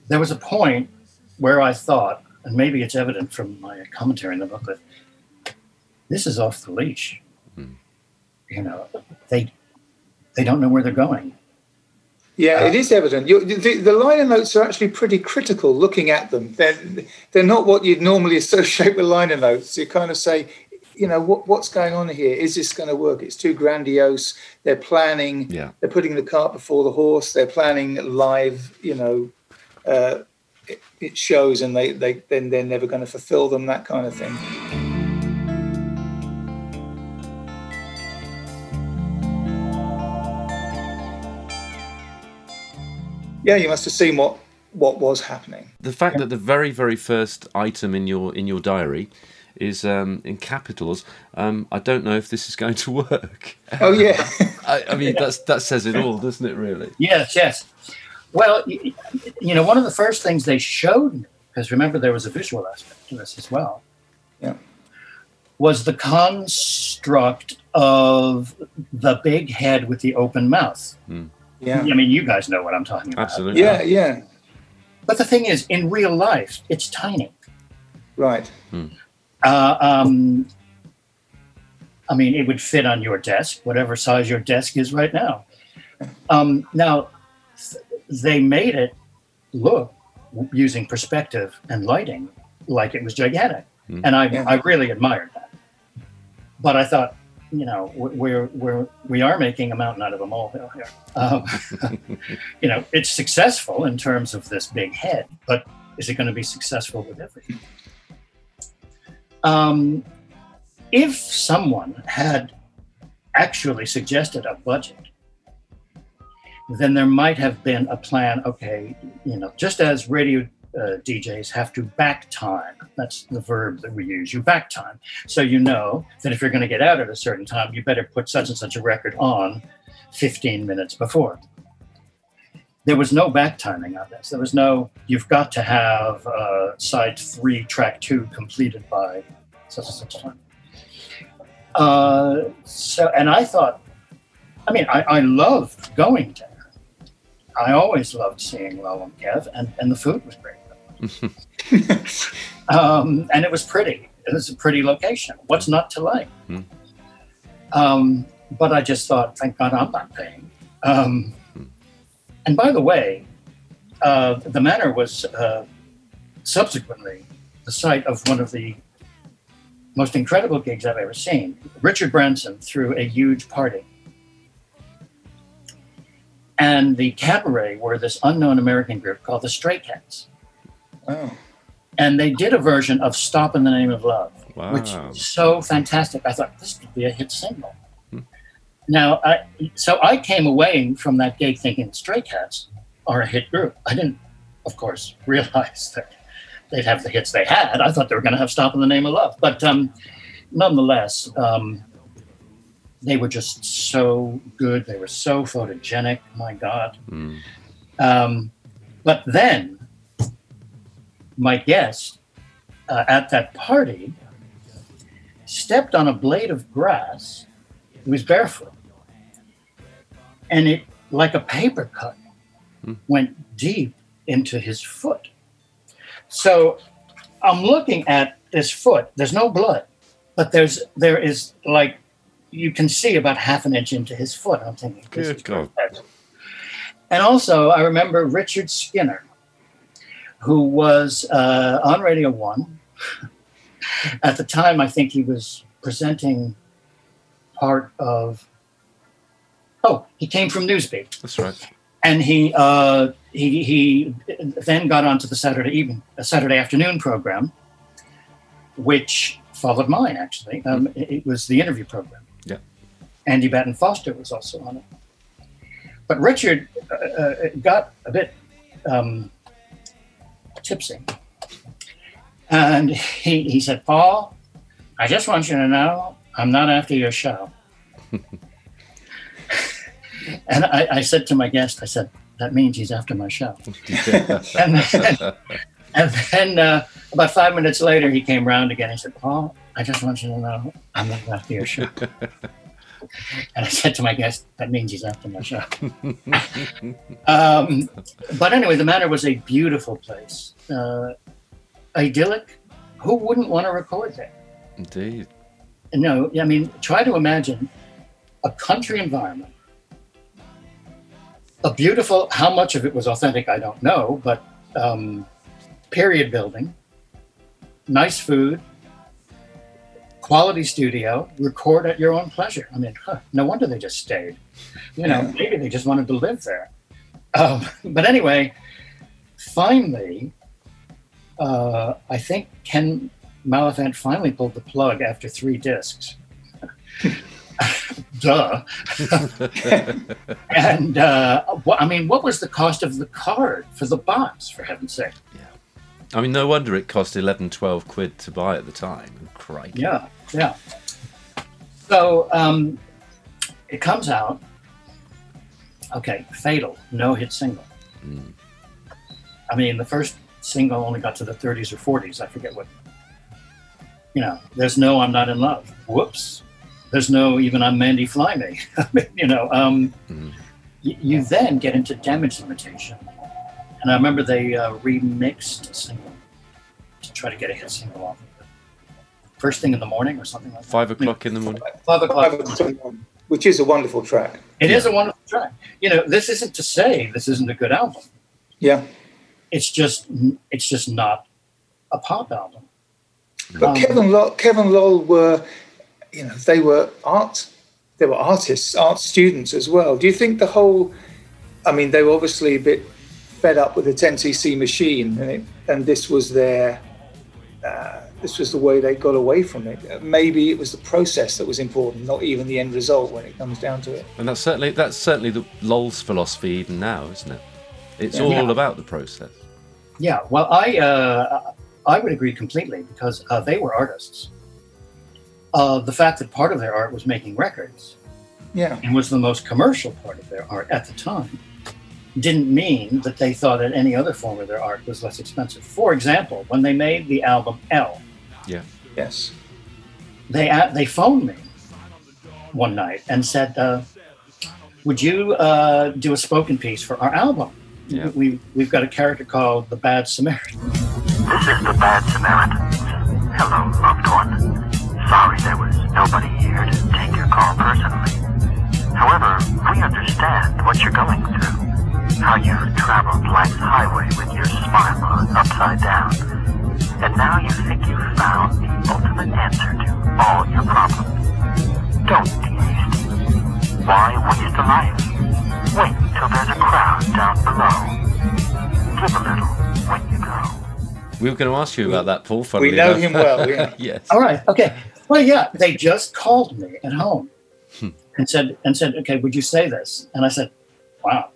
there was a point where I thought, and maybe it's evident from my commentary in the booklet, this is off the leash. Hmm. You know, they they don't know where they're going. Yeah, it uh, is evident. you the, the liner notes are actually pretty critical looking at them. They're, they're not what you'd normally associate with liner notes. You kind of say, you know, what, what's going on here? Is this going to work? It's too grandiose. They're planning, Yeah. they're putting the cart before the horse. They're planning live, you know, uh, it, it shows and they, they then they're never going to fulfill them, that kind of thing. Yeah, you must have seen what what was happening. The fact that the very, very first item in your in your diary is um, in capitals. Um, I don't know if this is going to work. Oh yeah, I, I mean, that's that says it all, doesn't it? Really? Yes, yes. Well, y- y- you know, one of the first things they showed me, because remember there was a visual aspect to this as well, Yeah. was the construct of the big head with the open mouth. yeah, I mean, you guys know what I'm talking about. Absolutely. yeah, yeah. But the thing is, in real life, it's tiny. Right. Uh, um, I mean, it would fit on your desk, whatever size your desk is right now. Um, now, th- they made it look using perspective and lighting like it was gigantic, and I, Yeah. I really admired that. But I thought, you know, we- we're we're we are making a mountain out of a molehill here. Um, you know, it's successful in terms of this big head, but is it going to be successful with everything? Um, if someone had actually suggested a budget, then there might have been a plan. Okay, you know, just as radio uh, DJs have to back time, that's the verb that we use. You back time, so you know that if you're going to get out at a certain time, you better put such and such a record on 15 minutes before. There was no back timing on this. There was no. You've got to have uh, side three, track two completed by such. Uh, so, and I thought, I mean, I, I loved going there. I always loved seeing and Kev, and, and the food was great. um, and it was pretty. It was a pretty location. What's not to like? Hmm. Um, but I just thought, thank God I'm not paying. Um, and by the way, uh, the manor was uh, subsequently the site of one of the most incredible gigs I've ever seen. Richard Branson threw a huge party. And the cabaret were this unknown American group called the Stray Cats. Oh. And they did a version of Stop in the Name of Love, which is so fantastic. I thought this could be a hit single. Hmm. Now, I, so I came away from that gig thinking Stray Cats are a hit group. I didn't, of course, realize that they'd have the hits they had. I thought they were going to have Stop in the Name of Love. But um, nonetheless, um, they were just so good. They were so photogenic. My God. Mm. Um, but then, my guest uh, at that party stepped on a blade of grass. He was barefoot. And it, like a paper cut, went deep into his foot. So I'm looking at this foot. There's no blood, but there's there is like you can see about half an inch into his foot. I'm thinking, Good God. And also, I remember Richard Skinner, who was uh, on Radio One. At the time, I think he was presenting part of. Oh, he came from Newsbeat That's right. And he uh, he he then got onto the Saturday evening, a Saturday afternoon program, which followed mine. Actually, um, it, it was the interview program. Yeah. Andy Batten Foster was also on it, but Richard uh, uh, got a bit um, tipsy, and he he said, "Paul, I just want you to know I'm not after your show." And I, I said to my guest, I said, that means he's after my show. and then, and then uh, about five minutes later, he came round again. He said, Paul, I just want you to know I'm not after your show. and I said to my guest, that means he's after my show. um, but anyway, the Manor was a beautiful place, uh, idyllic. Who wouldn't want to record there? Indeed. No, I mean, try to imagine a country environment. A beautiful, how much of it was authentic, I don't know, but um, period building, nice food, quality studio, record at your own pleasure. I mean, huh, no wonder they just stayed. You know, maybe they just wanted to live there. Um, but anyway, finally, uh, I think Ken Maliphant finally pulled the plug after three discs. Duh. and uh, I mean, what was the cost of the card for the box, for heaven's sake? Yeah. I mean, no wonder it cost 11, 12 quid to buy at the time. Crikey. Yeah, yeah. So um, it comes out. Okay, Fatal, no hit single. I mean, the first single only got to the 30s or 40s. I forget what. You know, there's no I'm Not in Love. Whoops. There's no even I'm Mandy Fly Me. You know, um, y- you then get into Damage Limitation. And I remember they uh, remixed a single to try to get a hit single off of it. First thing in the morning or something like that. Five o'clock in the morning. Five o'clock. In the morning. Which is a wonderful track. It is a wonderful track. You know, this isn't to say this isn't a good album. Yeah. It's just it's just not a pop album. But Um, Kevin Lol, Kevin Lol were, you know, they were art, they were artists, art students as well. Do you think the whole, I mean, they were obviously a bit fed up with the 10cc machine, and, it, and this was their, uh, this was the way they got away from it. Maybe it was the process that was important, not even the end result when it comes down to it. And that's certainly that's certainly the Lol's philosophy even now, isn't it? It's Yeah. all Yeah. about the process. Yeah, well, I uh, I would agree completely because uh, they were artists. Uh, the fact that part of their art was making records Yeah. and was the most commercial part of their art at the time didn't mean that they thought that any other form of their art was less expensive. For example, when they made the album L, Yeah. Yes. they a- they phoned me one night and said, uh, "Would you uh, do a spoken piece for our album? Yeah. We we've got a character called the Bad Samaritan." This is the Bad Samaritan. Hello, loved one. Sorry there was nobody here to take your call personally. However, we understand what you're going through. How you've traveled life's highway with your smile on upside down. And now you think you've found the ultimate answer to all your problems. Don't be hasty. Why waste a life? Wait till there's a crowd down below. Give a little when you go. We were going to ask you about that, Paul. Funnily We know enough. him well, yeah. yes. All right. Okay. Well, yeah, they just called me at home Hmm. and said and said, "Okay, would you say this?" And I said, "Wow."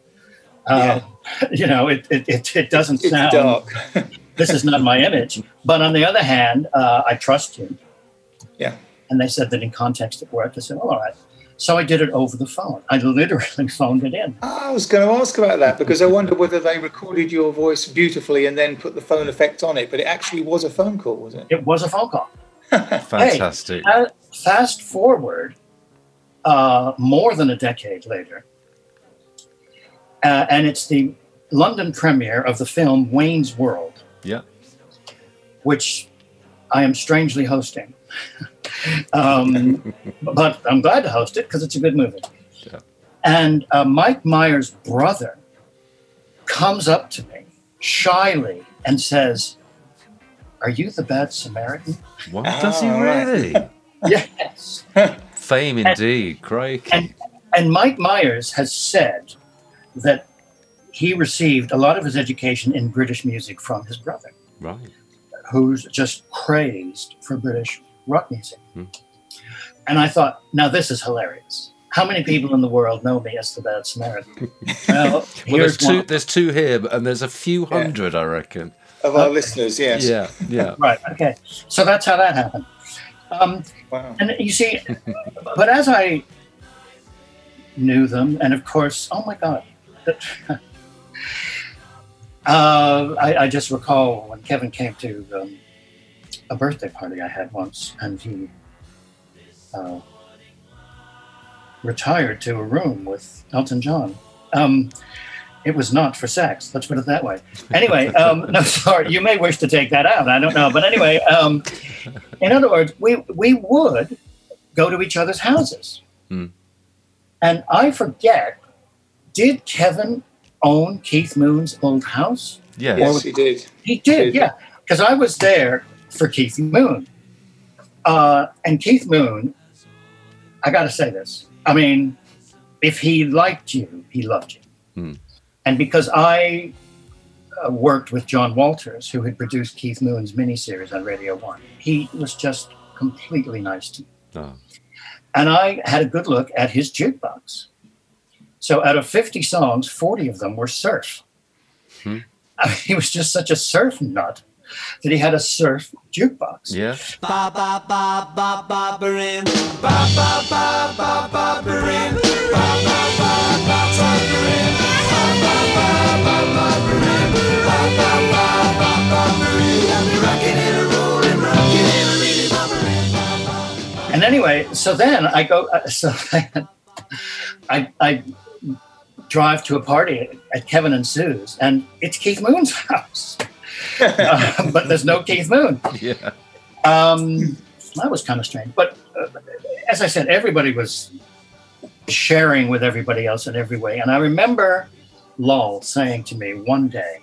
Uh, You know, it it, it, it doesn't It's sound. dark. this is not my image. But on the other hand, uh, I trust you. Yeah. And they said that in context it worked. I said, "All right." So I did it over the phone. I literally phoned it in. I was going to ask about that because I wonder whether they recorded your voice beautifully and then put the phone effect on it, but it actually was a phone call, was it? It was a phone call. Fantastic. Hey, fast forward uh, more than a decade later, uh, and it's the London premiere of the film Wayne's World, yeah. which I am strangely hosting. um, but I'm glad to host it because it's a good movie. Yeah. And uh, Mike Myers' brother comes up to me shyly and says, Are you the bad Samaritan? What does he Oh, really? yes. Fame indeed, Craig. And, and Mike Myers has said that he received a lot of his education in British music from his brother, right. who's just crazed for British rock music. Hmm. And I thought, now this is hilarious. How many people in the world know me as the Bad Samaritan? well, Well, there's two. one. There's two here, and there's a few hundred, I reckon. Of our listeners, yes. Yeah, yeah. Right. Okay. So that's how that happened. Um, Wow. and you see, but as I knew them, and of course, oh my God. uh, I, I just recall when Kevin came to um, a birthday party I had once, and he uh, retired to a room with Elton John. Um, it was not for sex. Let's put it that way. Anyway, um, no, sorry. You may wish to take that out. I don't know, but anyway, um, in other words, we we would go to each other's houses, Hmm. and I forget. Did Kevin own Keith Moon's old house? Yeah. Yes, he did. He did, Did. yeah. Because I was there for Keith Moon. Uh, and Keith Moon, I got to say this. I mean, if he liked you, he loved you. Hmm. And because I uh, worked with John Walters, who had produced Keith Moon's miniseries on Radio 1, he was just completely nice to me. Oh, And I had a good look at his jukebox. So out of 50 songs, 40 of them were surf. Hmm. I mean, he was just such a surf nut that he had a surf jukebox. yeah. Ba ba ba ba ba. Ba ba ba ba ba. Ba ba ba ba ba barin. Ba ba ba ba ba barin. Ba ba ba ba ba barin. I'll be rocking and a rolling, rocking and a really bubbling. And anyway, so then I go, uh, so I, I drive to a party at Kevin and Sue's, and it's Keith Moon's house. Uh, but there's no Keith Moon. Yeah. Um, that was kind of strange. But uh, as I said, everybody was sharing with everybody else in every way. And I remember Lol saying to me one day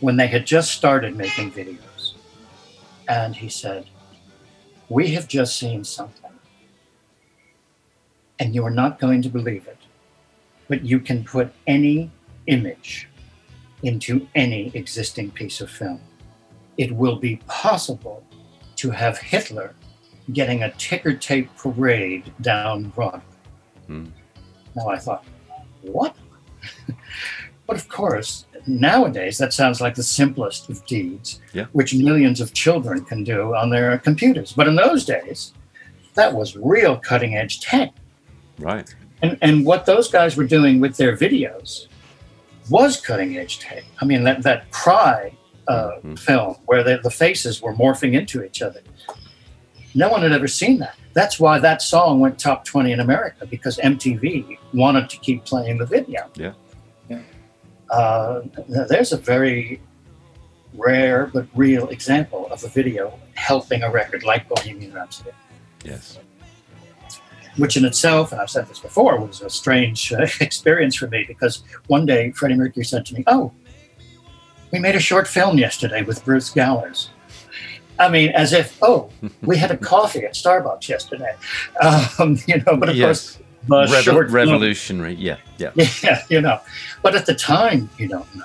when they had just started making videos, and he said, We have just seen something, and you are not going to believe it, but you can put any image into any existing piece of film it will be possible to have Hitler getting a ticker tape parade down Broadway. Hmm. Now I thought, what? but of course, nowadays that sounds like the simplest of deeds, Yeah. which millions of children can do on their computers. But in those days, that was real cutting edge tech. Right. And, and what those guys were doing with their videos was cutting edge tech. I mean, that, that cry uh, Mhm. film where the, the faces were morphing into each other. No one had ever seen that. That's why that song went top 20 in America because MTV wanted to keep playing the video. Yeah. Yeah. Uh, there's a very rare but real example of a video helping a record like Bohemian Rhapsody Yes. Which in itself, and I've said this before, was a strange uh, experience for me because one day Freddie Mercury said to me, "Oh, we made a short film yesterday with Bruce Gowers." I mean, as if, "Oh, we had a coffee at Starbucks yesterday," um, you know. But of Yes. course, the Revo- short revolutionary. Yeah. Yeah. yeah, you know. But at the time, you don't know.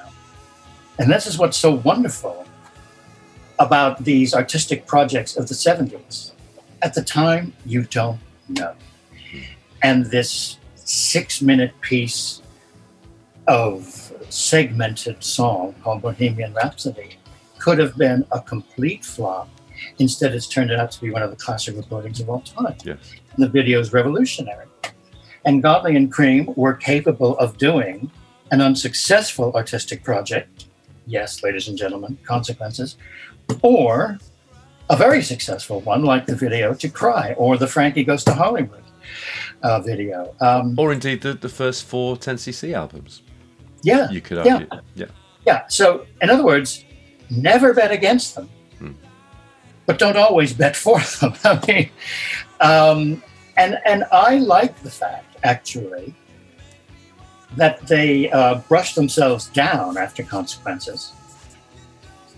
And this is what's so wonderful about these artistic projects of the 70s. At the time, you don't know. And this six minute piece of segmented song called Bohemian Rhapsody could have been a complete flop. Instead, it's turned out to be one of the classic recordings of all time. Yes. And the video is revolutionary. And Godley and Creme were capable of doing an unsuccessful artistic project. Yes, ladies and gentlemen, consequences. Or a very successful one, like the video to Cry or the Frankie Goes to Hollywood uh, video. Um, Or indeed the, the first four 10cc albums. yeah, You could yeah, argue. Yeah. yeah. So, in other words, never bet against them, but don't always bet for them. I mean, um, and and I like the fact actually that they uh, brushed themselves down after consequences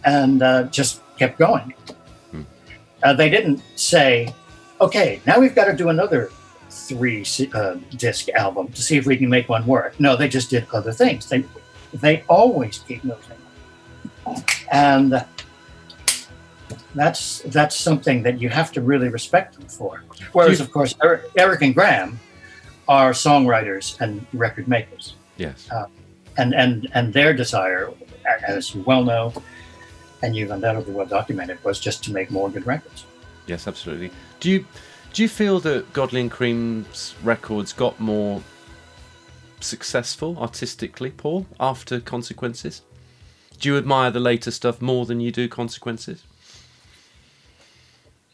and uh, just kept going. Uh, they didn't say, "Okay, now we've got to do another three uh, disc album to see if we can make one work." No, they just did other things. They they always keep moving, and that's that's something that you have to really respect them for. Whereas, of course, Eric, Eric and Graham are songwriters and record makers, Yes. uh, and and and their desire, as you well know, and you've undoubtedly well documented, was just to make more good records. Yes, absolutely. Do you do you feel that Godley and Creme's records got more successful artistically, Paul, after Consequences? Do you admire the later stuff more than you do Consequences?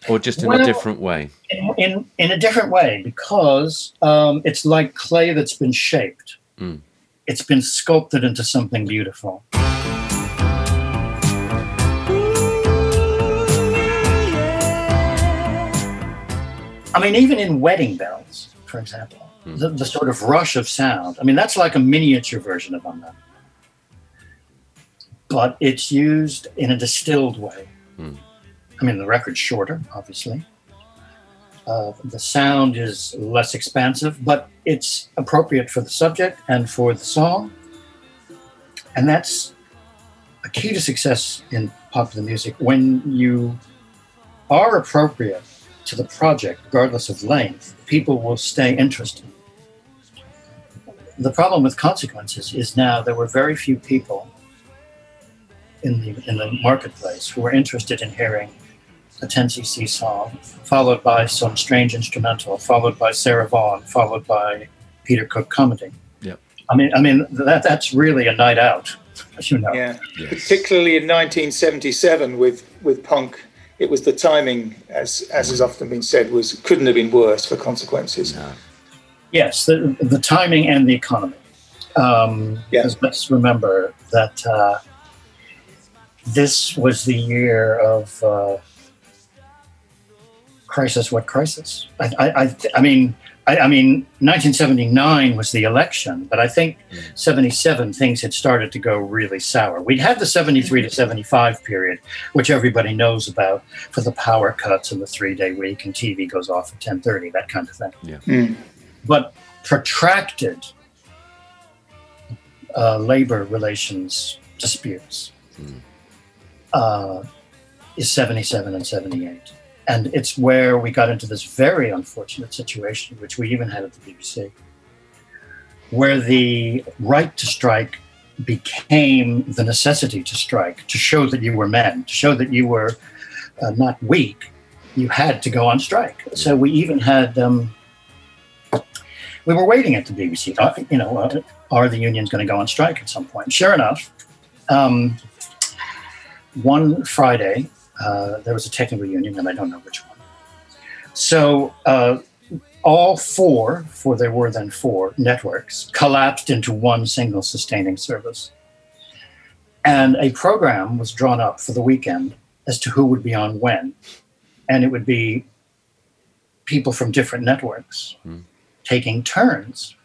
Or just in a different way? in in, in a different way because um, it's like clay that's been shaped. Mm. It's been sculpted into something beautiful. I mean, even in Wedding Bells, for example, the, the sort of rush of sound. I mean, that's like a miniature version of Unknown. But it's used in a distilled way. Hmm. I mean, the record's shorter, obviously. Uh, the sound is less expansive, but it's appropriate for the subject and for the song. And that's a key to success in popular music when you are appropriate to the project, regardless of length, people will stay interested. The problem with consequences is now there were very few people in the in the marketplace who were interested in hearing a 10cc song, followed by some strange instrumental, followed by Sarah Vaughan, followed by Peter Cook commenting. Yep. I mean, I mean that that's really a night out, as you know. Yeah, Yes. particularly in 1977 with with punk, it was the timing, as as has often been said, was couldn't have been worse for consequences. No. Yes, the, the timing and the economy. Um, Yeah. because Let's remember that uh, this was the year of uh, crisis. What crisis? I, I, I, I mean, I, I mean, 1979 was the election, but I think 77 things had started to go really sour. We'd had the 73 to 75 period, which everybody knows about, for the power cuts and the three-day week, and TV goes off at 10:30, that kind of thing Mm. but protracted uh, labor relations disputes uh, is 77 and 78. And it's where we got into this very unfortunate situation, which we even had at the BBC, where the right to strike became the necessity to strike, to show that you were men, to show that you were uh, not weak. You had to go on strike. So we even had. Um, we were waiting at the BBC. uh, You know, uh, are the unions going to go on strike at some point? Sure enough, um, one Friday uh, there was a technical union, and I don't know which one. So uh, all four, for there were then four networks, collapsed into one single sustaining service, and a program was drawn up for the weekend as to who would be on when, and it would be people from different networks taking turns.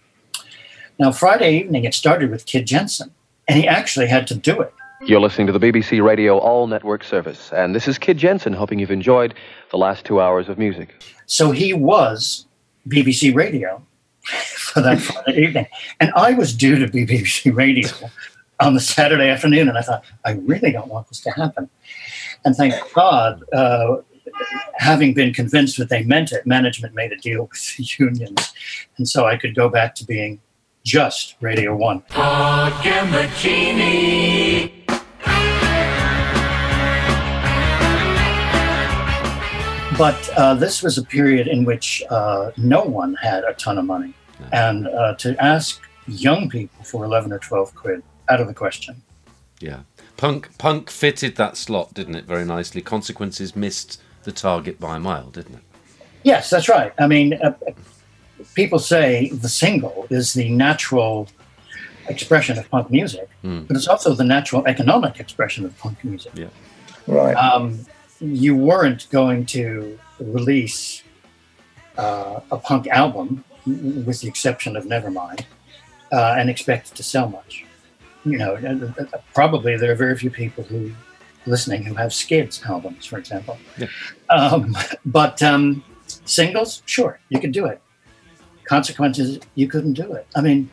Now, Friday evening, it started with Kid Jensen, and he actually had to do it. You're listening to the BBC Radio All Network service, and this is Kid Jensen, hoping you've enjoyed the last two hours of music. So he was BBC Radio for that Friday evening. And I was due to be BBC Radio on the Saturday afternoon, and I thought, I really don't want this to happen. And thank God, uh, having been convinced that they meant it, management made a deal with the unions. And so I could go back to being just Radio 1. But uh, this was a period in which uh, no one had a ton of money. And uh, to ask young people for 11 or 12 quid, out of the question. Yeah. Punk punk fitted that slot, didn't it? Very nicely. Consequences missed the target by a mile, didn't it? Yes, that's right. I mean, uh, people say the single is the natural expression of punk music, Hmm. but it's also the natural economic expression of punk music. Yeah. Right. Um, you weren't going to release uh, a punk album, with the exception of Nevermind, uh, and expect it to sell much. You know, probably there are very few people who listening who have Skids albums, for example. Yeah. Um, but um, singles, sure, you could do it. Consequences, you couldn't do it. I mean,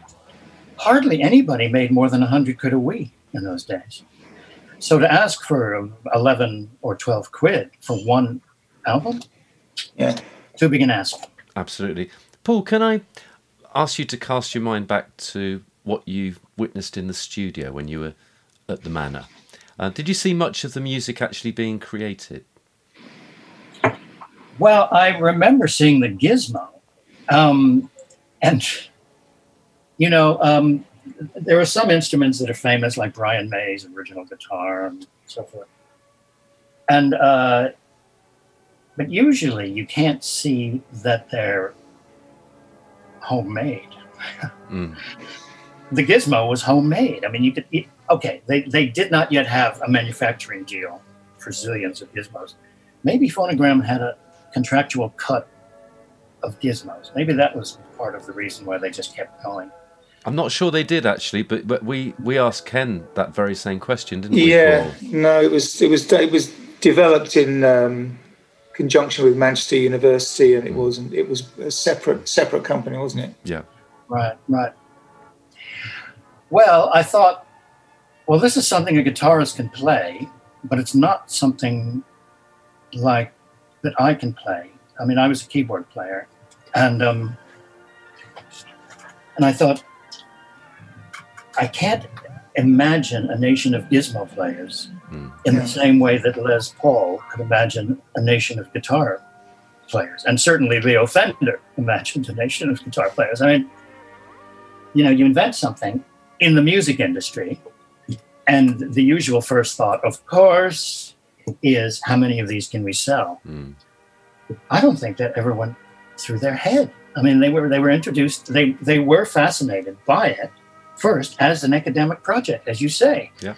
hardly anybody made more than 100 quid a week in those days. So to ask for 11 or 12 quid for one album, Yeah. too big an ask. Absolutely. Paul, can I ask you to cast your mind back to what you witnessed in the studio when you were at the Manor? Uh, did you see much of the music actually being created? Well, I remember seeing the Gizmo, um, and you know, um, there are some instruments that are famous, like Brian May's original guitar and so forth. And uh, but usually, you can't see that they're homemade. Mm. The Gizmo was homemade. I mean, you could. It, okay, they they did not yet have a manufacturing deal for zillions of Gizmos. Maybe Phonogram had a contractual cut of gizmos. Maybe that was part of the reason why they just kept going. I'm not sure they did actually, but but we we asked Ken that very same question, didn't we? Yeah, Paul? no, it was it was it was developed in um, conjunction with Manchester University, and it wasn't. It was a separate separate company, wasn't it? Yeah. Right, right. Well, I thought, well, this is something a guitarist can play, but it's not something like that I can play. I mean, I was a keyboard player, and um, and I thought, I can't imagine a nation of gizmo players in the same way that Les Paul could imagine a nation of guitar players, and certainly Leo Fender imagined a nation of guitar players. I mean, you know, you invent something in the music industry, and the usual first thought, of course, is how many of these can we sell? Mm. I don't think that ever went through their head. I mean, they were they were introduced. They they were fascinated by it first as an academic project, as you say. Yeah.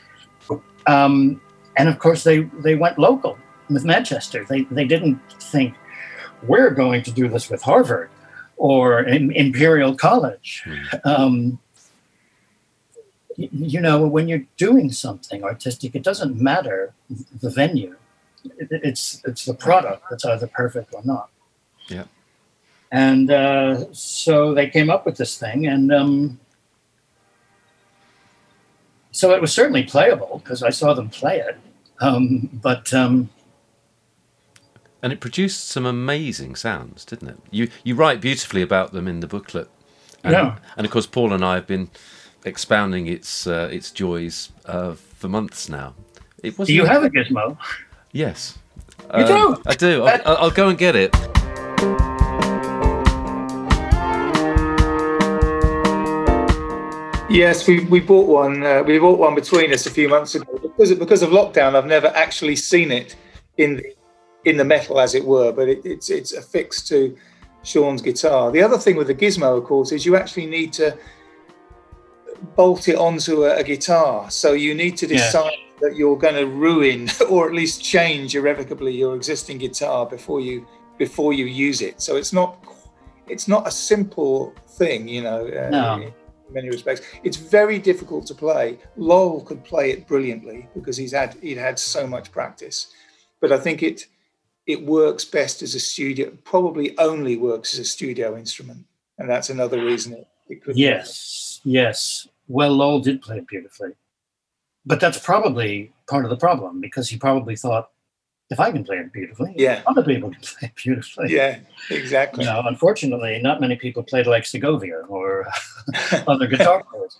Um, and of course, they they went local with Manchester. They they didn't think we're going to do this with Harvard or Imperial College. Um, y- you know, when you're doing something artistic, it doesn't matter the venue. It- It's it's the product that's either perfect or not. Yeah. And uh, so they came up with this thing, and um, so it was certainly playable because I saw them play it. Um, but um, And it produced some amazing sounds, didn't it? You you write beautifully about them in the booklet. And, Yeah. And of course, Paul and I have been expounding its uh, its joys uh, for months now. It was do you have a gizmo? Yes. You Um, do? I do. I'll- I'll go and get it. Yes, we, we bought one. Uh, we bought one between us a few months ago. Because of, because of lockdown, I've never actually seen it in the, in the metal, as it were. But it, it's it's affixed to Sean's guitar. The other thing with the gizmo, of course, is you actually need to bolt it onto a, a guitar. So you need to Yeah. decide that you're going to ruin or at least change irrevocably your existing guitar before you before you use it. So it's not it's not a simple thing, you know. Uh, No. In many respects, it's very difficult to play. Lol could play it brilliantly because he's had he'd had so much practice, but I think it it works best as a studio. Probably only works as a studio instrument, and that's another reason it, it could. Yes, yes. Well, Lol did play it beautifully. But that's probably part of the problem because he probably thought, if I can play it beautifully, Yeah. other people can play it beautifully. Yeah, exactly. You know, unfortunately, not many people played like Segovia or other guitar players.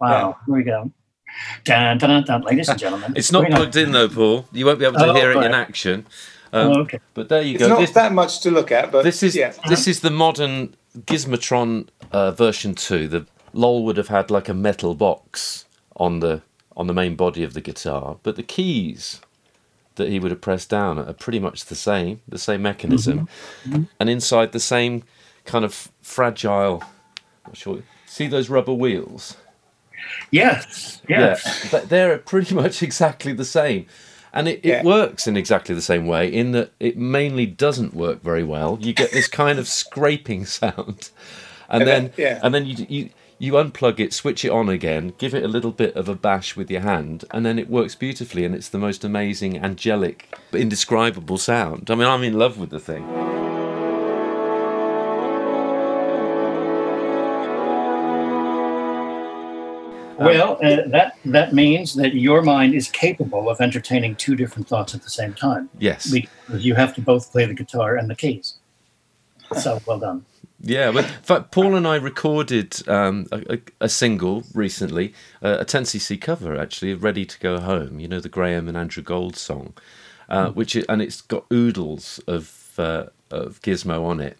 Wow, here we go. Dun, dun, dun, dun. Ladies and gentlemen. It's not We're plugged in though, Paul. You won't be able to Oh, hear it in action. Um, Oh, okay. But there you go. It's not This, that much to look at, but this is yeah. this is the modern Gizmotron uh, version two. The Lol would have had like a metal box on the on the main body of the guitar, but the keys that he would have pressed down are pretty much the same, the same mechanism, mm-hmm. Mm-hmm. and inside the same kind of fragile. Not sure. See those rubber wheels? Yes, yes. Yeah, they're pretty much exactly the same. And it, it Yeah. works in exactly the same way, in that it mainly doesn't work very well. You get this kind of scraping sound, and And then then- yeah. and then you, you you unplug it, switch it on again, give it a little bit of a bash with your hand, and then it works beautifully, and it's the most amazing, angelic, indescribable sound. I mean, I'm in love with the thing. Well, uh, that that means that your mind is capable of entertaining two different thoughts at the same time. Yes. Because you have to both play the guitar and the keys. So well done. Yeah, but in fact, Paul and I recorded um, a, a, single recently, uh, a 10cc cover actually, "Ready to Go Home." You know the Graham and Andrew Gold song, uh, which i and it's got oodles of uh, of Gizmo on it,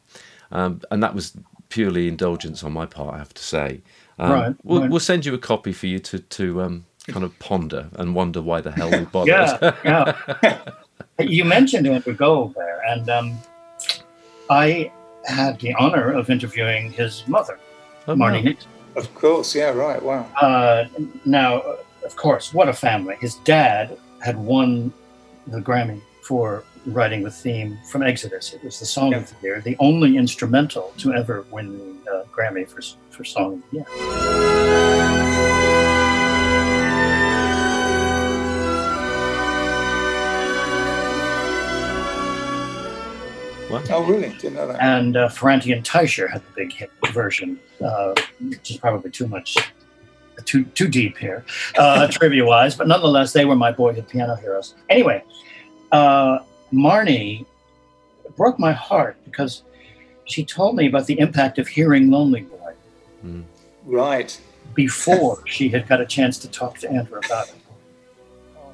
um, and that was purely indulgence on my part, I have to say. Um, Right, We'll, right. we'll send you a copy for you to to um, kind of ponder and wonder why the hell we bothered. Yeah, yeah. you mentioned Andrew Gold there, and um, I had the honor of interviewing his mother, Oh, Marni wow. Nixon. Of course, yeah, right. Wow. Uh, now, uh, of course, what a family. His dad had won the Grammy for writing the theme from Exodus. It was the song of the year, the only instrumental to ever win the uh, Grammy for, for Song of the Year. Oh, really? Didn't know that. And uh, Ferranti and Teicher had the big hit version, uh, which is probably too much, too too deep here, uh, trivia wise. But nonetheless, they were my boyhood piano heroes. Anyway, uh, Marni broke my heart because she told me about the impact of hearing "Lonely Boy" Right. before she had got a chance to talk to Andrew about it.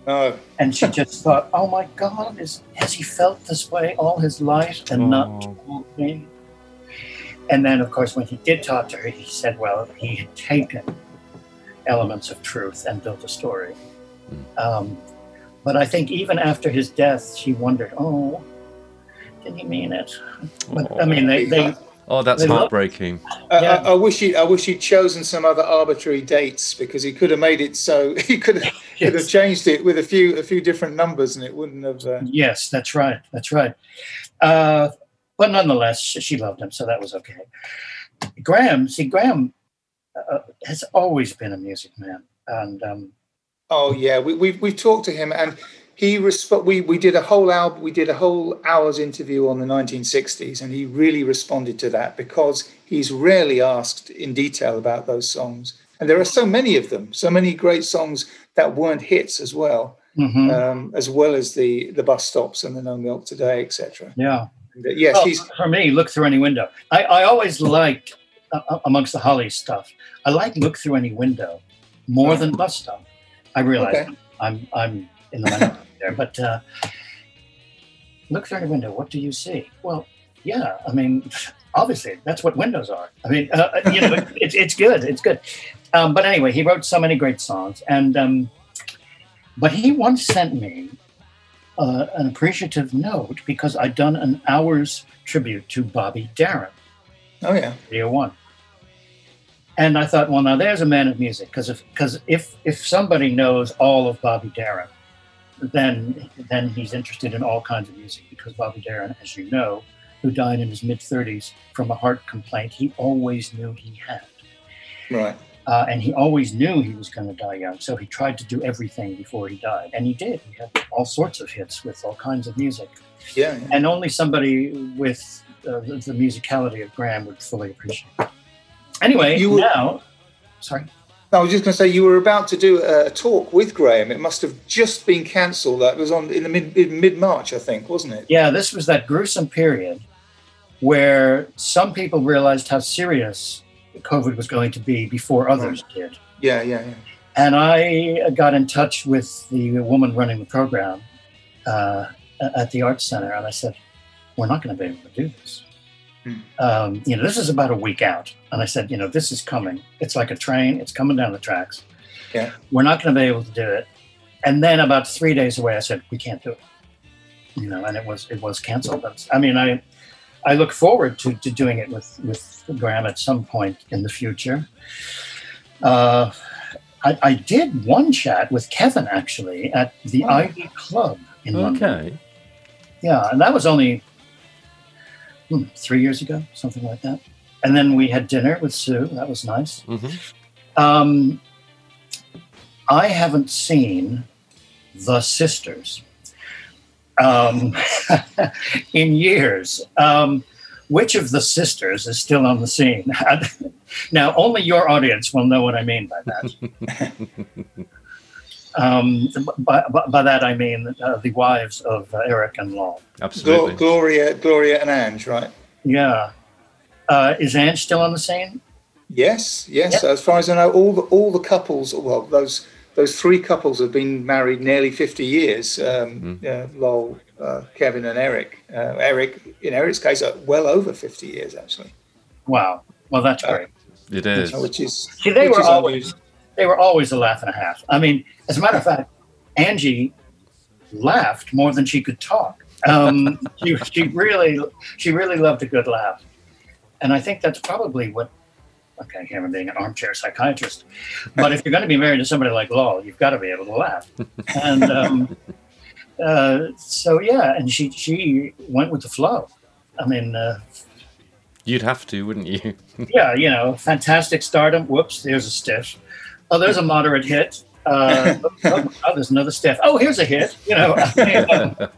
No. And she just thought, "Oh my God, is has he felt this way all his life and not told me?" And then, of course, when he did talk to her, he said, "Well, he had taken elements of truth and built a story." Um, but I think even after his death, she wondered, "Oh, did he mean it?" But I mean, they, they Oh, that's they love- heartbreaking. I, I, I wish he, I wish he'd chosen some other arbitrary dates because he could have made it so he could have, could have changed it with a few a few different numbers and it wouldn't have. Uh, Yes, that's right. That's right. Uh, but nonetheless, she, she loved him, so that was okay. Graham, see, Graham uh, has always been a music man, and um, Oh yeah, we, we've we've talked to him and he resp- we we did a whole hour we did a whole hour's interview on the 1960s and he really responded to that because he's rarely asked in detail about those songs and there are so many of them, so many great songs that weren't hits as well, Mhm. um, as well as the the bus stops and the No Milk Today, etc. yeah. And, uh, yes, Well, he's for me. Look through any window. I, I always liked uh, amongst the Holly stuff. I like look through any window more than bus stop. I realize Okay. I'm I'm in the minority there, but uh, look through the window. What do you see? Well, yeah. I mean, obviously that's what windows are. I mean, uh, you know, it's it's good. It's good. Um, but anyway, he wrote so many great songs, and um, but he once sent me uh, an appreciative note because I'd done an hour's tribute to Bobby Darin, oh yeah, Radio One. And I thought, well, now there's a man of music, because if because if if somebody knows all of Bobby Darin, then then he's interested in all kinds of music. Because Bobby Darin, as you know, who died in his mid 30s from a heart complaint, he always knew he had. right. Uh, and he always knew he was going to die young, so he tried to do everything before he died, and he did. He had all sorts of hits with all kinds of music, Yeah, yeah. and only somebody with uh, the, the musicality of Graham would fully appreciate. It. Anyway, You now, sorry. I was just going to say you were about to do a talk with Graham. It must have just been cancelled. That was on in the mid mid March, I think, wasn't it? Yeah, this was that gruesome period where some people realized how serious COVID was going to be before others did. Yeah, yeah, yeah. And I got in touch with the woman running the program uh, at the Arts Center, and I said, "We're not going to be able to do this. Hmm. Um, you know, this is about a week out." And I said, "You know, this is coming. It's like a train. It's coming down the tracks." Yeah. We're not going to be able to do it. And then about three days away, I said, we can't do it. You know, and it was it was canceled. But, I mean, I I look forward to, to doing it with with Graham at some point in the future. Uh, I, I did one chat with Kevin actually at the Oh. Ivy Club in London. Okay. Yeah, and that was only hmm, three years ago, something like that. And then we had dinner with Sue. That was nice. hmm Um, I haven't seen The Sisters um, in years. Um, which of the sisters is still on the scene? now, only your audience will know what I mean by that. um, by, by, by that, I mean uh, the wives of uh, Eric and Lol. Absolutely. Glo- Gloria, Gloria, and Ange, right? Yeah. Uh, is Ange still on the scene? Yes, yes. Yep. As far as I know, all the all the couples, well, those those three couples have been married nearly fifty years. Um, uh, Lol, uh, Kevin, and Eric. Uh, Eric, in Eric's case, uh, well over fifty years actually, Wow. Well, that's great. It is. which is See, they which were is always unusual. they were always a laugh and a half. I mean, as a matter of fact, Angie laughed more than she could talk. Um, she, she really she really loved a good laugh, and I think that's probably what. Okay, here I'm being an armchair psychiatrist, but if you're going to be married to somebody like Lol, you've got to be able to laugh. And um, uh, so yeah, and she she went with the flow. I mean, uh, You'd have to, wouldn't you? yeah, you know, fantastic stardom. Whoops, there's a stiff. Oh, there's a moderate hit. Uh, oh, oh, there's another stiff. Oh, here's a hit. You know, I mean, um,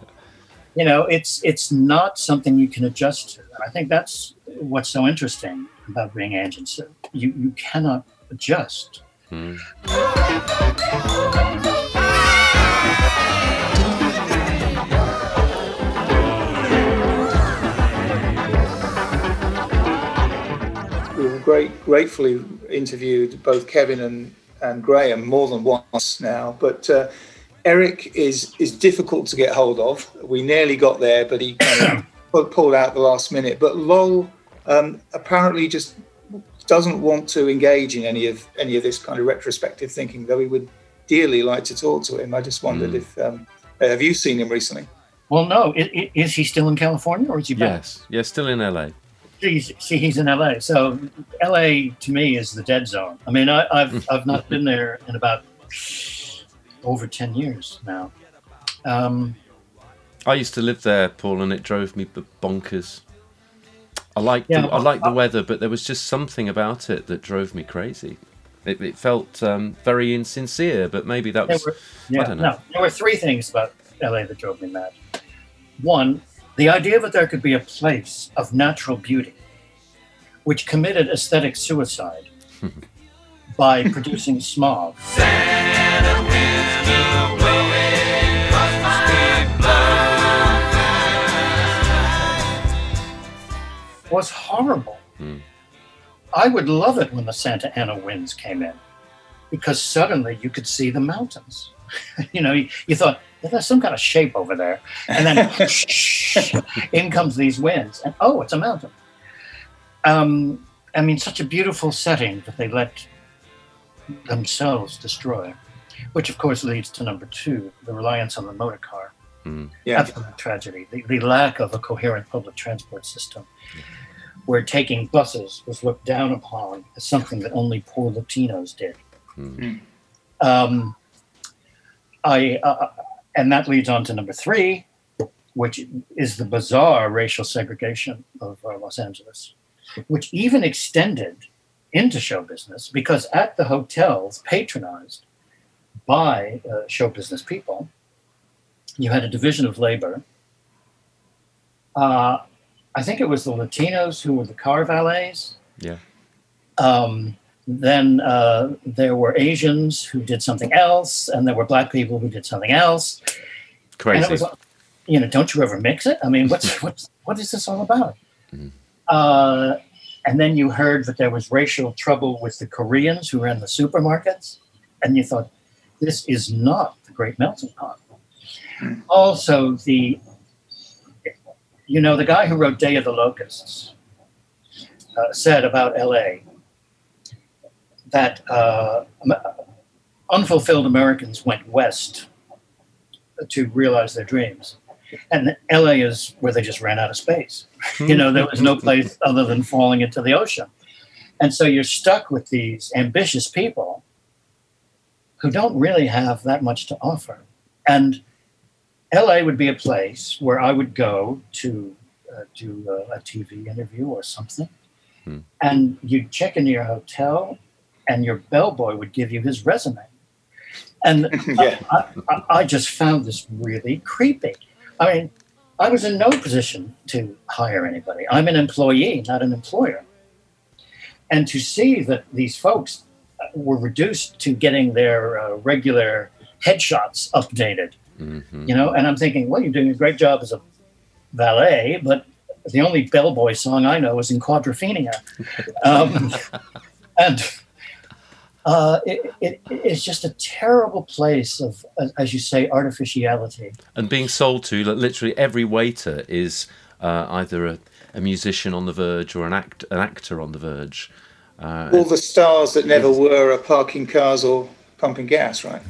you know, it's it's not something you can adjust to. And I think that's what's so interesting about being Ange and Sue. You you cannot adjust. Hmm. We've great, gratefully interviewed both Kevin and, and Graham more than once now, but uh, Eric is is difficult to get hold of. We nearly got there, but he kind of pulled out the last minute. But Lol um, apparently just doesn't want to engage in any of any of this kind of retrospective thinking, though he would dearly like to talk to him. I just wondered Mm. if um, have you seen him recently? Well, no, i- i- is he still in California or is he back? Yes. Yeah, still in LA. See, he's in LA. So LA to me is the dead zone. I mean, I, I've I've not been there in about over ten years now. Um, I used to live there, Paul, and it drove me bonkers. I like Yeah, the, I liked the weather, but there was just something about it that drove me crazy. It, it felt um, very insincere, but maybe that was were, I don't know. no, there were three things about LA that drove me mad. One, the idea that there could be a place of natural beauty, which committed aesthetic suicide by producing smog. was horrible. Hmm. I would love it when the Santa Ana winds came in because suddenly you could see the mountains. you know, you, you thought, "Yeah, there's some kind of shape over there. And then in comes these winds, and oh, it's a mountain. Um, I mean, such a beautiful setting that they let themselves destroy, which of course leads to number two the reliance on the motor car. Mm. Yeah. Absolute tragedy. The, the lack of a coherent public transport system, where taking buses was looked down upon as something that only poor Latinos did. Mm. Um, I uh, and that leads on to number three, which is the bizarre racial segregation of uh, Los Angeles, which even extended into show business because at the hotels patronized by uh, show business people, you had a division of labor. Uh, I think it was the Latinos who were the car valets. Yeah. Um, then uh, there were Asians who did something else, and there were black people who did something else. Crazy. And it was, you know, don't you ever mix it? I mean, what's what's what is this all about? Mhm. Uh, and then you heard that there was racial trouble with the Koreans who ran the supermarkets, and you thought, this is not the Great Melting Pot. Also, the you know the guy who wrote Day of the Locusts uh, said about L.A. that uh, unfulfilled Americans went west to realize their dreams. And LA is where they just ran out of space. you know, there was no place other than falling into the ocean. And so you're stuck with these ambitious people who don't really have that much to offer. And LA would be a place where I would go to uh, do uh, a TV interview or something. Hmm. And you'd check into your hotel, and your bellboy would give you his resume. And Yeah. I, I, I just found this really creepy. I mean, I was in no position to hire anybody. I'm an employee, not an employer. And to see that these folks uh, were reduced to getting their uh, regular headshots updated, Mhm. you know, and I'm thinking, well, you're doing a great job as a valet, but the only bellboy song I know is in Quadrophenia. Um, and uh, it, it, it's just a terrible place of, as- as you say, artificiality. and being sold to like, literally every waiter is uh, either a, a musician on the verge or an act an actor on the verge. Uh, All the stars that never were are parking cars or pumping gas, right?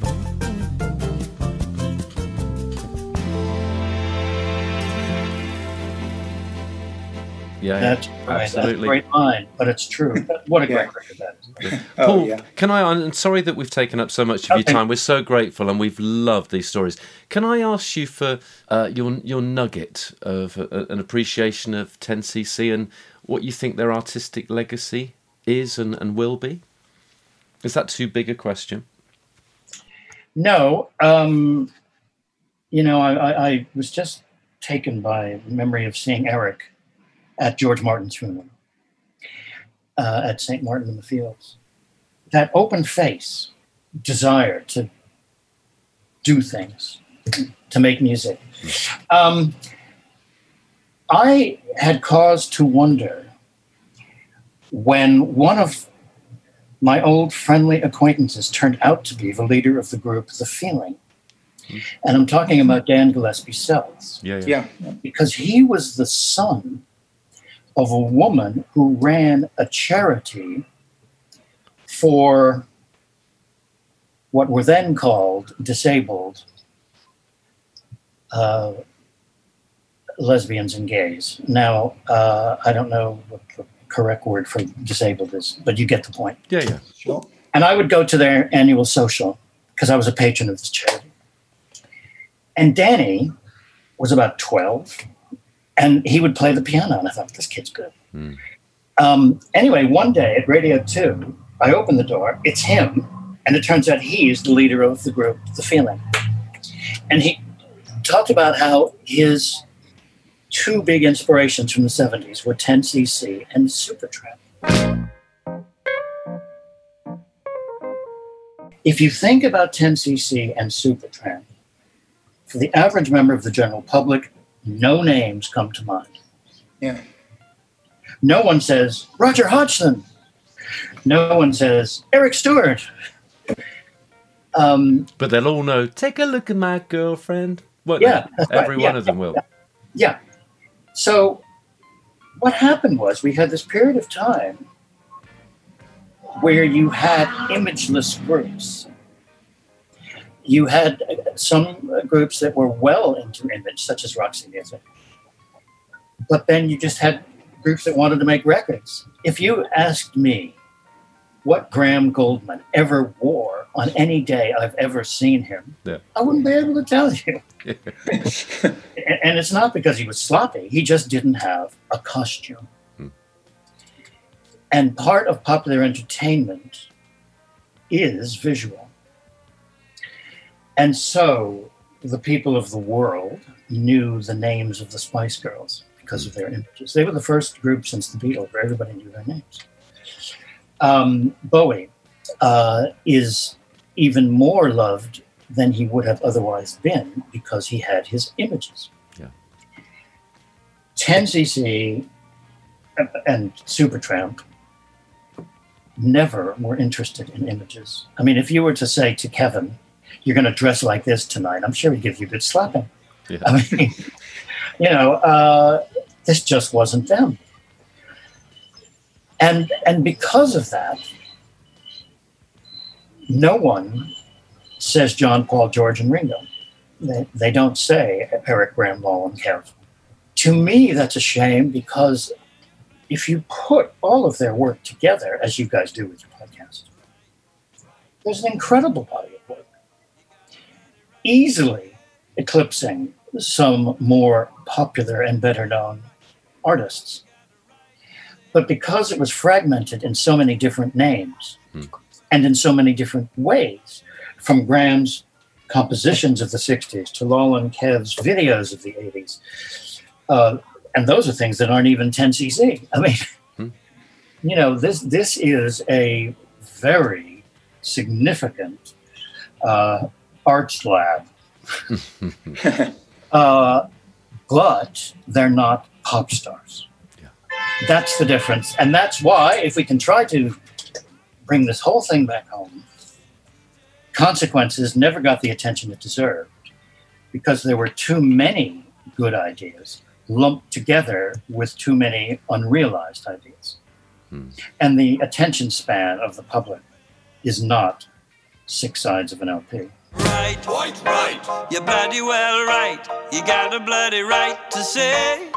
Yeah, That's, yeah, right. That's a absolutely. great line, but it's true. What a great Yeah. record that is. Oh, Paul, yeah. can I? I'm sorry that we've taken up so much of your time. We're so grateful, and we've loved these stories. Can I ask you for uh, your your nugget of uh, an appreciation of 10cc and what you think their artistic legacy is and, and will be? Is that too big a question? No, um, you know, I, I, I was just taken by memory of seeing Eric at George Martin's funeral uh, at St. Martin in the Fields. That open face, desire to do things, to make music. Um, I had cause to wonder when one of my old friendly acquaintances turned out to be the leader of the group The Feeling. And I'm talking about Dan Gillespie Sells Yeah, yeah. Yeah. because he was the son of a woman who ran a charity for what were then called disabled uh, lesbians and gays. Now, uh, I don't know what the correct word for disabled is, but you get the point. Yeah, yeah. Sure. And I would go to their annual social because I was a patron of this charity. And Danny was about 12 and he would play the piano. And I thought, this kid's good. Hmm. Um, anyway, one day at Radio 2, I open the door, it's him. And it turns out he's the leader of the group, The Feeling. And he talked about how his two big inspirations from the 70s were 10cc and Supertramp. If you think about 10cc and Supertramp, for the average member of the general public, no names come to mind. Yeah. No one says Roger Hodgson. No one says Eric Stewart. Um, But they'll all know. Take a look at my girlfriend. Won't Yeah, they? that's right, every yeah, one of them will. yeah. So what happened was we had this period of time where you had imageless groups. You had some groups that were well into image, such as Roxy Music. But then you just had groups that wanted to make records. If you asked me what Graham Gouldman ever wore on any day I've ever seen him, Yeah. I wouldn't be able to tell you. And it's not because he was sloppy he just didn't have a costume hmm. and part of popular entertainment is visual and so the people of the world knew the names of the spice girls because of their images they were the first group since the beatles where everybody knew their names um, bowie uh, is even more loved than he would have otherwise been because he had his images. Yeah. 10cc and Supertramp never were interested in images. I mean, if you were to say to Kevin, you're going to dress like this tonight, I'm sure he'd give you a good slapping. Yeah. I mean, you know, uh, this just wasn't them. And and because of that, no one says John, Paul, George, and Ringo. They, they don't say Eric, Graham, Lol, and Kev. To me, that's a shame because if you put all of their work together, as you guys do with your podcast, there's an incredible body easily eclipsing some more popular and better known artists. But because it was fragmented in so many different names and in so many different ways, from Graham's compositions of the 60s to Lol and Kev's videos of the 80s, uh, and those are things that aren't even 10cc. I mean, you know, this this is a very significant uh, arts lab, uh, but they're not pop stars. Yeah. That's the difference, and that's why if we can try to bring this whole thing back home, consequences never got the attention it deserved because there were too many good ideas lumped together with too many unrealized ideas. And the attention span of the public is not six sides of an LP. Right, right, right. You're bloody well right. You got a bloody right to say.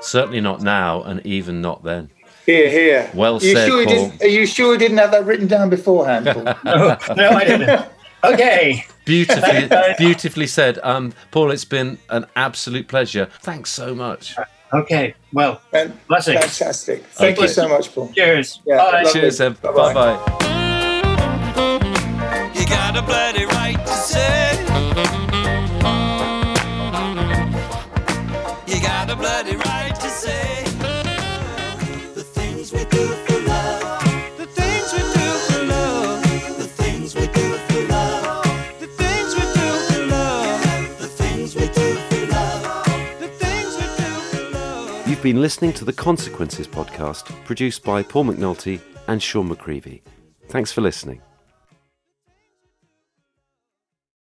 Certainly not now, and even not then. Here, here. Well Are you said, sure Paul. didn't, Are you sure you didn't have that written down beforehand, Paul? no, no, I didn't. Okay. Beautifully, beautifully said. Um, Paul, it's been an absolute pleasure. Thanks so much. Okay. Well, blessings. Fantastic. Thank you so much, Paul. Cheers. Yeah, Bye. Cheers, Bye-bye. Bye bye. You got a bloody right to say. You got a bloody right to say. The things we do for love. The things we do for love. The things we do for love. The things we do for love. The things we do for love. The things we do for love. You've been listening to the Consequences podcast, produced by Paul McNulty and Sean McCreevy. Thanks for listening.